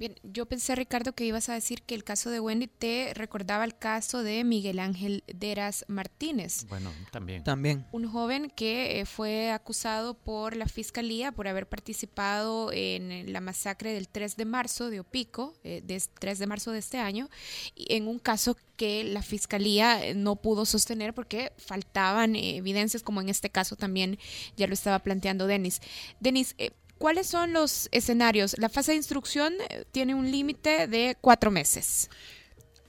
Bien, yo pensé, Ricardo, que ibas a decir que el caso de Wendy te recordaba el caso de Miguel Ángel Deras Martínez. Bueno, también. También. Un joven que eh, fue acusado por la fiscalía por haber participado en la masacre del 3 de marzo de Opico, eh, de 3 de marzo de este año, y en un caso que la fiscalía eh, no pudo sostener porque faltaban eh, evidencias, como en este caso también ya lo estaba planteando Denis. Denis, eh, ¿cuáles son los escenarios? La fase de instrucción eh, tiene un límite de cuatro meses.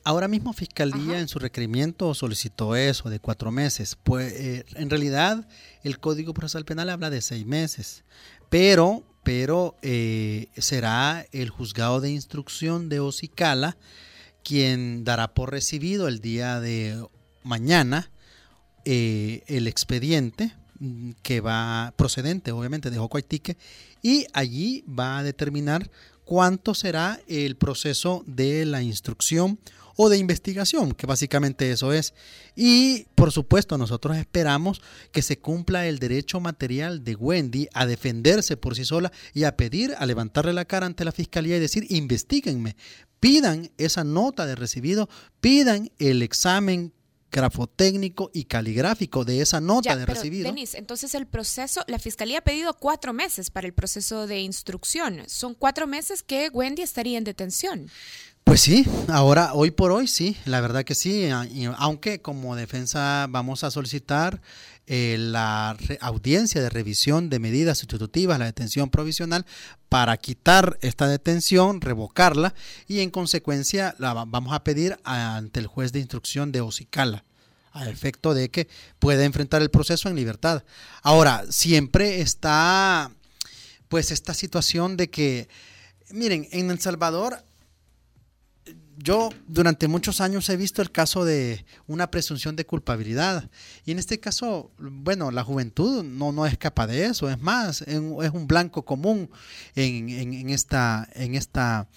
Ahora mismo Fiscalía Ajá. en su requerimiento solicitó eso de cuatro meses. Pues eh, en realidad el Código Procesal Penal habla de seis meses, pero, pero eh, será el juzgado de instrucción de Ocicala quien dará por recibido el día de mañana eh, el expediente que va procedente, obviamente, de Jocoaitique, y allí va a determinar cuánto será el proceso de la instrucción o de investigación, que básicamente eso es. Y por supuesto nosotros esperamos que se cumpla el derecho material de Wendy a defenderse por sí sola y a pedir, a levantarle la cara ante la fiscalía y decir, investiguenme. pidan esa nota de recibido, pidan el examen grafotécnico y caligráfico de esa nota Ya, de pero, recibido. Entonces el proceso, la fiscalía ha pedido cuatro meses para el proceso de instrucción. Son cuatro meses que Wendy estaría en detención. Pues sí, ahora, hoy por hoy sí, la verdad que sí, aunque como defensa vamos a solicitar eh, la audiencia de revisión de medidas sustitutivas, la detención provisional, para quitar esta detención, revocarla y en consecuencia la va- vamos a pedir ante el juez de instrucción de Ocicala a efecto de que pueda enfrentar el proceso en libertad. Ahora, siempre está pues esta situación de que, miren, en El Salvador yo durante muchos años he visto el caso de una presunción de culpabilidad y en este caso, bueno, la juventud no, no escapa de eso, es más, es un- blanco común en, en- en esta, en esta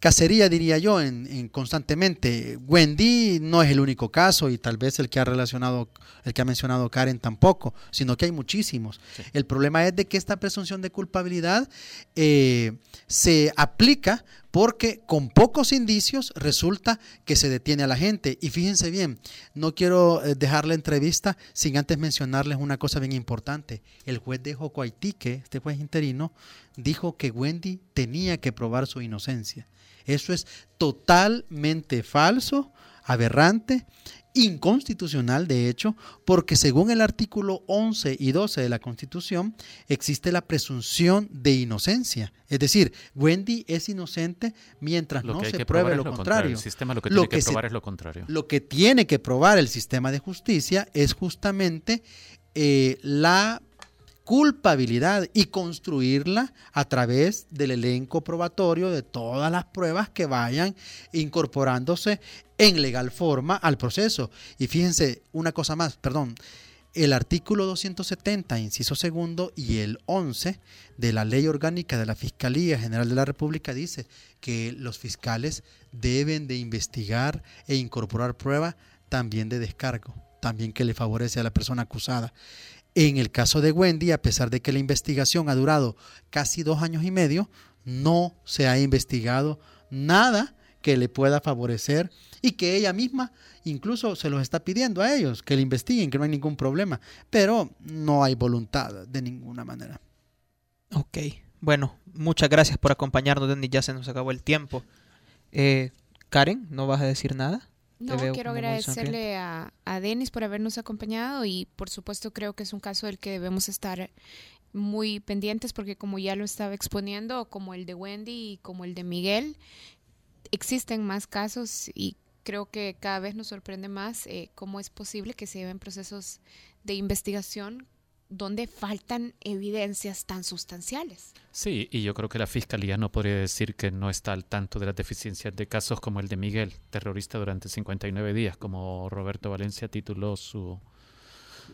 cacería, diría yo, en, en constantemente. Wendy no es el único caso y tal vez el que ha relacionado, el que ha mencionado Karen tampoco, sino que hay muchísimos. El problema es de que esta presunción de culpabilidad eh, se aplica porque con pocos indicios resulta que se detiene a la gente. Y fíjense bien, no quiero eh, dejar la entrevista sin antes mencionarles una cosa bien importante. El juez de Jocoaitique, este juez interino, dijo que Wendy tenía que probar su inocencia. Eso es totalmente falso, aberrante, inconstitucional de hecho, porque según el artículo 11 y 12 de la Constitución existe la presunción de inocencia. Es decir, Wendy es inocente mientras Lo no se pruebe lo contrario. El sistema lo que tiene que probar es lo contrario. Lo que tiene que probar el sistema de justicia es justamente eh, la culpabilidad y construirla a través del elenco probatorio de todas las pruebas que vayan incorporándose en legal forma al proceso. Y fíjense, una cosa más, perdón, el artículo 270, inciso segundo, y el 11 de la Ley Orgánica de la Fiscalía General de la República dice que los fiscales deben de investigar e incorporar prueba también de descargo, también que le favorece a la persona acusada. En el caso de Wendy, a pesar de que la investigación ha durado casi dos años y medio, no se ha investigado nada que le pueda favorecer y que ella misma incluso se los está pidiendo a ellos, que le investiguen, que no hay ningún problema, pero no hay voluntad de ninguna manera. Ok, bueno, muchas gracias por acompañarnos, Denis. Ya se nos acabó el tiempo. Eh, Karen, ¿no vas a decir nada? No, quiero agradecerle a, a Denis por habernos acompañado y por supuesto creo que es un caso del que debemos estar muy pendientes porque como ya lo estaba exponiendo, como el de Wendy y como el de Miguel, existen más casos y creo que cada vez nos sorprende más eh, cómo es posible que se lleven procesos de investigación donde faltan evidencias tan sustanciales. Sí, y yo creo que la fiscalía no podría decir que no está al tanto de las deficiencias de casos como el de Miguel, terrorista durante 59 días, como Roberto Valencia tituló su,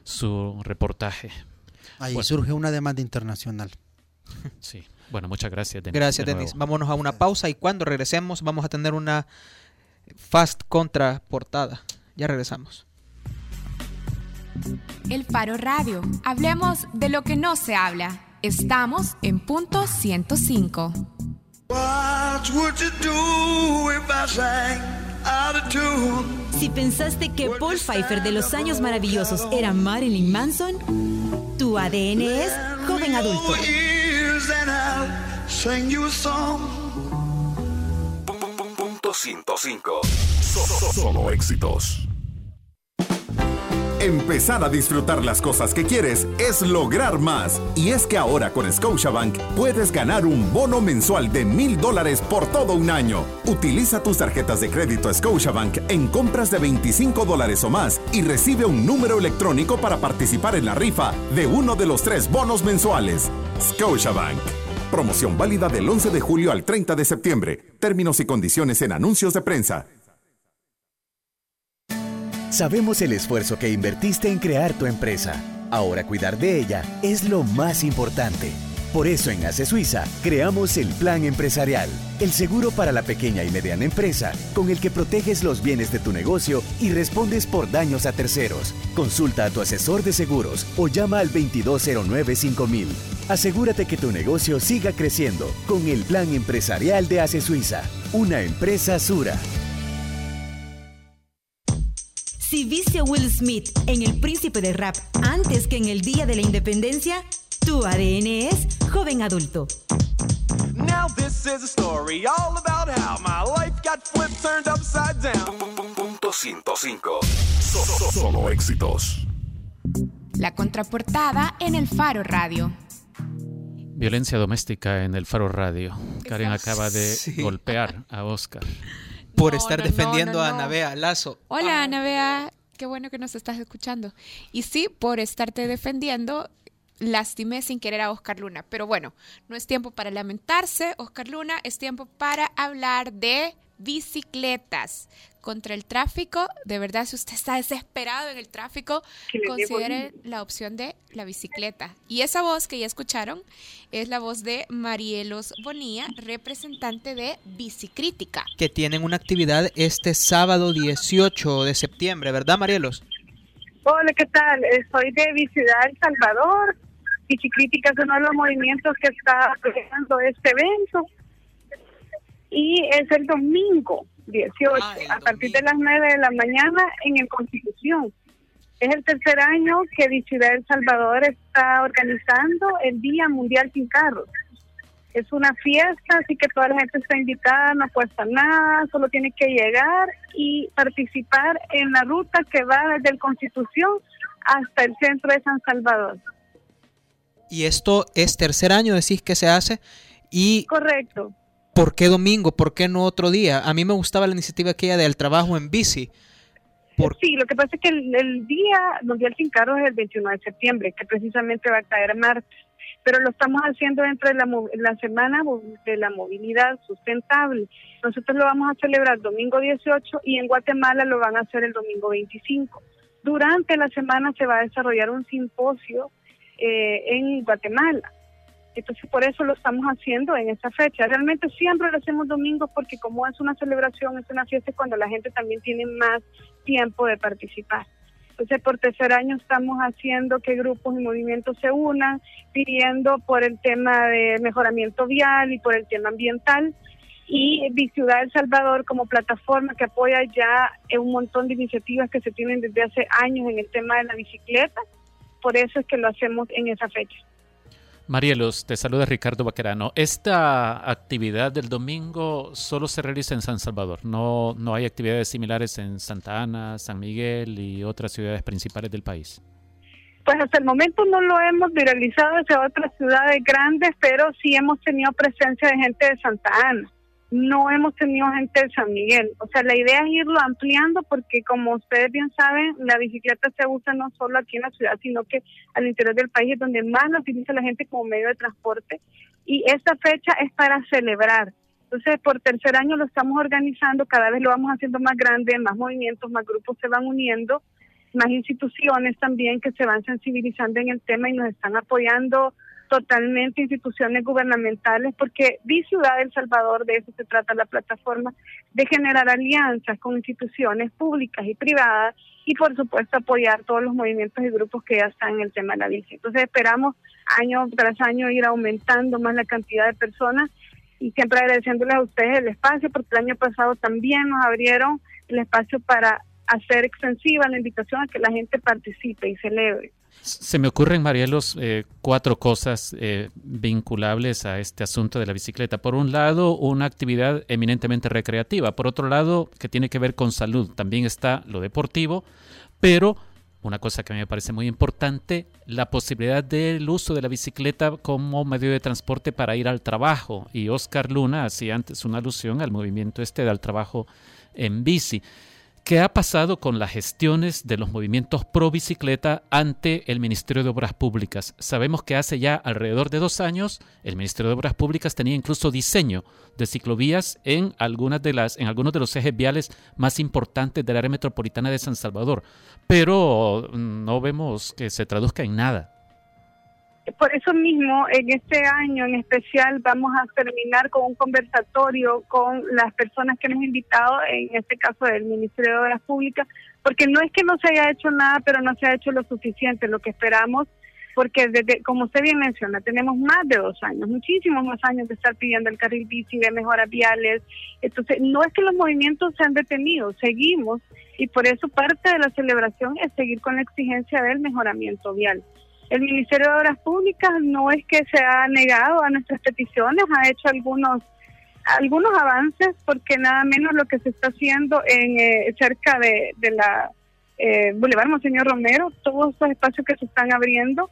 su reportaje. Ahí Bueno. surge una demanda internacional. Sí, bueno, muchas gracias. Denis, Gracias, de Denis. Vámonos a una pausa y cuando regresemos vamos a tener una fast contra portada. Ya regresamos. El Faro Radio. Hablemos de lo que no se habla. Estamos en punto 105. What would you do if I sang out of tune? Si pensaste que Paul Pfeiffer de los años maravillosos era Marilyn Manson, tu ADN es joven adulto. Ears and I'll sing you a song. Punto 105. So- so- Solo éxitos. Empezar a disfrutar las cosas que quieres es lograr más. Y es que ahora con Scotiabank puedes ganar un bono mensual de mil dólares por todo un año. Utiliza tus tarjetas de crédito Scotiabank en compras de 25 dólares o más y recibe un número electrónico para participar en la rifa de uno de los tres bonos mensuales. Scotiabank. Promoción válida del 11 de julio al 30 de septiembre. Términos y condiciones en anuncios de prensa. Sabemos el esfuerzo que invertiste en crear tu empresa. Ahora cuidar de ella es lo más importante. Por eso en ACE Suiza creamos el Plan Empresarial, el seguro para la pequeña y mediana empresa, con el que proteges los bienes de tu negocio y respondes por daños a terceros. Consulta a tu asesor de seguros o llama al 2209 5000. Asegúrate que tu negocio siga creciendo con el plan empresarial de Ace Suiza, una empresa Sura. Si viste a Will Smith en El Príncipe de Rap antes que en el Día de la Independencia, tu ADN es joven adulto. Now this is a story all about how my life got flipped, turned upside down. Punto 105. Solo éxitos. La contraportada en el Faro Radio. Violencia doméstica en el Faro Radio. Karen acaba de Sí. golpear a Oscar. Por No, estar no, defendiendo no, a. Anabea Lazo. Hola, Ana Bea, qué bueno que nos estás escuchando. Y sí, por estarte defendiendo, lastimé sin querer a Oscar Luna. Pero bueno, no es tiempo para lamentarse, Oscar Luna, es tiempo para hablar de bicicletas contra el tráfico. De verdad, si usted está desesperado en el tráfico, considere la opción de la bicicleta. Y esa voz que ya escucharon es la voz de Marielos Bonilla, representante de Bicicrítica. Que tienen una actividad este sábado 18 de septiembre, ¿verdad, Marielos? Hola, ¿qué tal? Eh, Soy de Biciudad El Salvador. Bicicrítica es uno de los movimientos que está apoyando este evento. Y es el domingo 18, a partir de las 9 de la mañana en el Constitución. Es el tercer año que Biciudad El Salvador está organizando el Día Mundial Sin Carros. Es una fiesta, así que toda la gente está invitada, no cuesta nada, solo tiene que llegar y participar en la ruta que va desde el Constitución hasta el centro de San Salvador. Y esto es tercer año, decís que se hace. ¿Y Correcto. Por qué domingo? ¿Por qué no otro día? A mí me gustaba la iniciativa aquella del trabajo en bici. Sí, lo que pasa es que el, el Día Mundial Sin Carros es el 21 de septiembre, que precisamente va a caer martes, pero lo estamos haciendo dentro de la, la Semana de la Movilidad Sustentable. Nosotros lo vamos a celebrar domingo 18 y en Guatemala lo van a hacer el domingo 25. Durante la semana se va a desarrollar un simposio eh, en Guatemala. Entonces, por eso lo estamos haciendo en esa fecha. Realmente siempre lo hacemos domingos porque como es una celebración, es una fiesta, es cuando la gente también tiene más tiempo de participar. Entonces, por tercer año estamos haciendo que grupos y movimientos se unan, pidiendo por el tema de mejoramiento vial y por el tema ambiental. Y Biciudad El Salvador como plataforma que apoya ya un montón de iniciativas que se tienen desde hace años en el tema de la bicicleta. Por eso es que lo hacemos en esa fecha. Marielos, te saluda Ricardo Baquerano. Esta actividad del domingo solo se realiza en San Salvador. No, no hay actividades similares en Santa Ana, San Miguel y otras ciudades principales del país. Pues hasta el momento no lo hemos viralizado hacia otras ciudades grandes, pero sí hemos tenido presencia de gente de Santa Ana. No hemos tenido gente de San Miguel. O sea, la idea es irlo ampliando porque, como ustedes bien saben, la bicicleta se usa no solo aquí en la ciudad, sino que al interior del país es donde más la utiliza la gente como medio de transporte. Y esta fecha es para celebrar. Entonces, por tercer año lo estamos organizando, cada vez lo vamos haciendo más grande, más movimientos, más grupos se van uniendo más instituciones también que se van sensibilizando en el tema y nos están apoyando totalmente instituciones gubernamentales porque Vi Ciudad del Salvador, de eso se trata la plataforma, de generar alianzas con instituciones públicas y privadas y por supuesto apoyar todos los movimientos y grupos que ya están en el tema de la bici. Entonces esperamos año tras año ir aumentando más la cantidad de personas y siempre agradeciéndoles a ustedes el espacio porque el año pasado también nos abrieron el espacio para hacer extensiva la invitación a que la gente participe y celebre. Se me ocurren, Marielos, eh, cuatro cosas eh, vinculables a este asunto de la bicicleta. Por un lado, una actividad eminentemente recreativa. Por otro lado, que tiene que ver con salud. También está lo deportivo, pero una cosa que a mí me parece muy importante, la posibilidad del uso de la bicicleta como medio de transporte para ir al trabajo. Y Oscar Luna hacía antes una alusión al movimiento este del trabajo en bici. ¿Qué ha pasado con las gestiones de los movimientos pro bicicleta ante el Ministerio de Obras Públicas? Sabemos que hace ya alrededor de dos años el Ministerio de Obras Públicas tenía incluso diseño de ciclovías en algunas de las en algunos de los ejes viales más importantes del área metropolitana de San Salvador, pero no vemos que se traduzca en nada. Por eso mismo, en este año en especial, vamos a terminar con un conversatorio con las personas que hemos invitado, en este caso del Ministerio de Obras Públicas, porque no es que no se haya hecho nada, pero no se ha hecho lo suficiente. Lo que esperamos porque desde, como usted bien menciona, tenemos más de dos años, muchísimos más años de estar pidiendo el carril bici, de mejoras viales. Entonces, no es que los movimientos se han detenido, seguimos y por eso parte de la celebración es seguir con la exigencia del mejoramiento vial. El Ministerio de Obras Públicas no es que se ha negado a nuestras peticiones, ha hecho algunos algunos avances porque nada menos lo que se está haciendo en eh, cerca de, de la eh, Boulevard Monseñor Romero, todos estos espacios que se están abriendo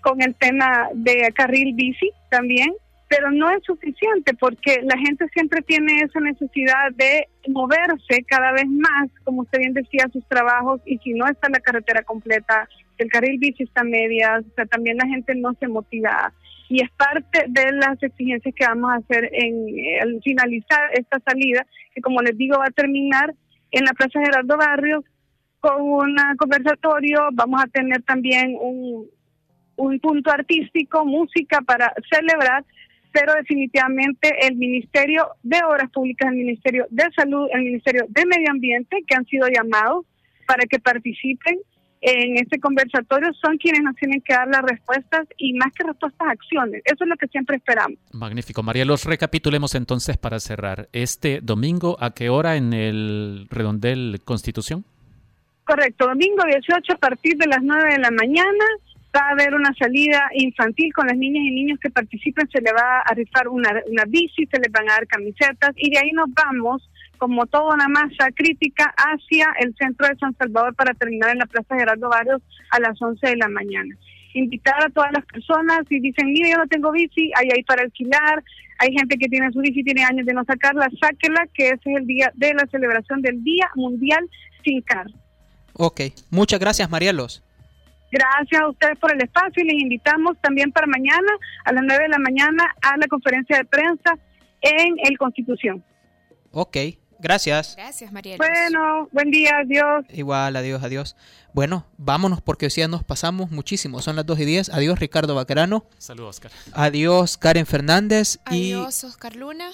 con el tema de carril bici también, pero no es suficiente porque la gente siempre tiene esa necesidad de moverse cada vez más, como usted bien decía, sus trabajos y si no está la carretera completa, el carril bici está a medias, o sea, también la gente no se motiva. Y es parte de las exigencias que vamos a hacer en eh, al finalizar esta salida, que como les digo va a terminar en la Plaza Gerardo Barrios con un conversatorio, vamos a tener también un, un punto artístico, música para celebrar, pero definitivamente el Ministerio de Obras Públicas, el Ministerio de Salud, el Ministerio de Medio Ambiente, que han sido llamados para que participen en este conversatorio son quienes nos tienen que dar las respuestas y más que respuestas, acciones. Eso es lo que siempre esperamos. Magnífico. María, los recapitulemos entonces para cerrar. Este domingo, ¿a qué hora en el redondel Constitución? Correcto, domingo 18 a partir de las 9 de la mañana va a haber una salida infantil con las niñas y niños que participen, se le va a rifar una, una bici, se les van a dar camisetas y de ahí nos vamos como toda una masa crítica hacia el centro de San Salvador para terminar en la Plaza Gerardo Barrios a las 11 de la mañana. Invitar a todas las personas y dicen, mire, yo no tengo bici, hay ahí para alquilar, hay gente que tiene su bici, tiene años de no sacarla, sáquela, que ese es el día de la celebración del Día Mundial Sin Car. Ok, muchas gracias Marielos. Gracias a ustedes por el espacio y les invitamos también para mañana a las 9 de la mañana a la conferencia de prensa en el Constitución. Ok, gracias. Gracias, María. Bueno, buen día, adiós. Igual, adiós, adiós. Bueno, vámonos porque hoy nos pasamos muchísimo. Son las 2 y 10. Adiós, Ricardo Bacarano. Saludos, Oscar. Adiós, Karen Fernández. Adiós, Oscar Luna.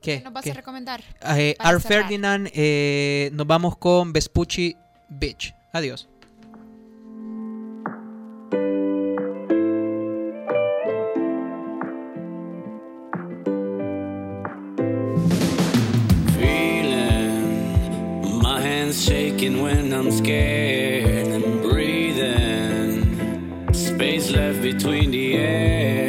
¿Qué? nos vas ¿Qué? a recomendar? Eh, Art? Ferdinand, eh, nos vamos con Vespucci Beach. Adiós. When I'm scared and breathing. Space left between the air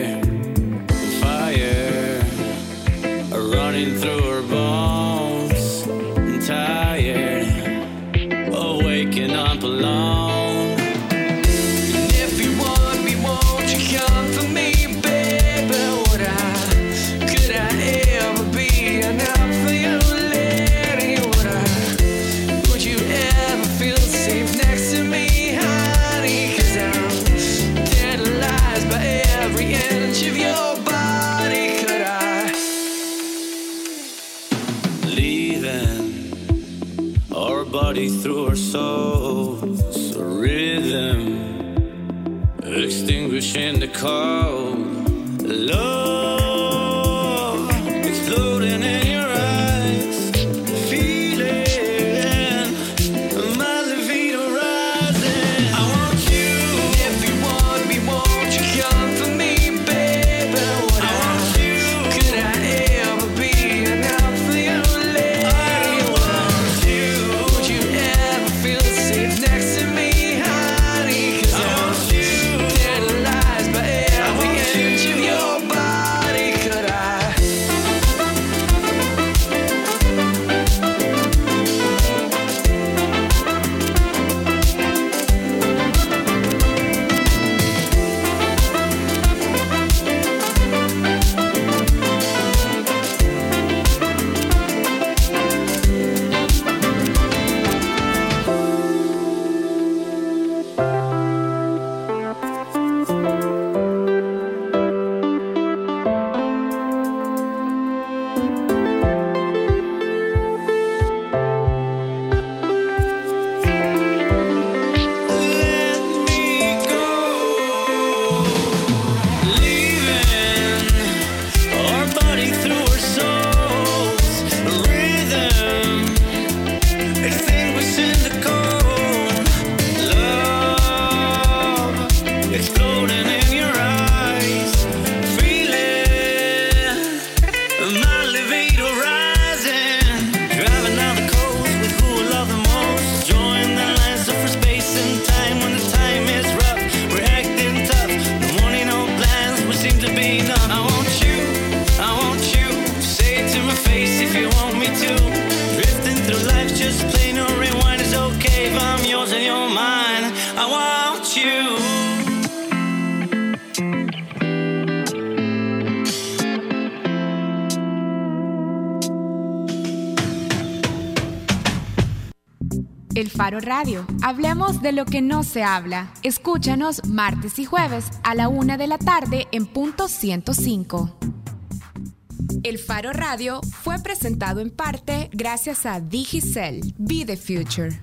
Radio. Hablemos de lo que no se habla. Escúchanos martes y jueves a la una de la tarde en punto 105. El Faro Radio fue presentado en parte gracias a Digicel. Be the Future.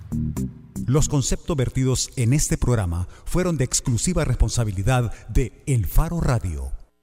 Los conceptos vertidos en este programa fueron de exclusiva responsabilidad de El Faro Radio.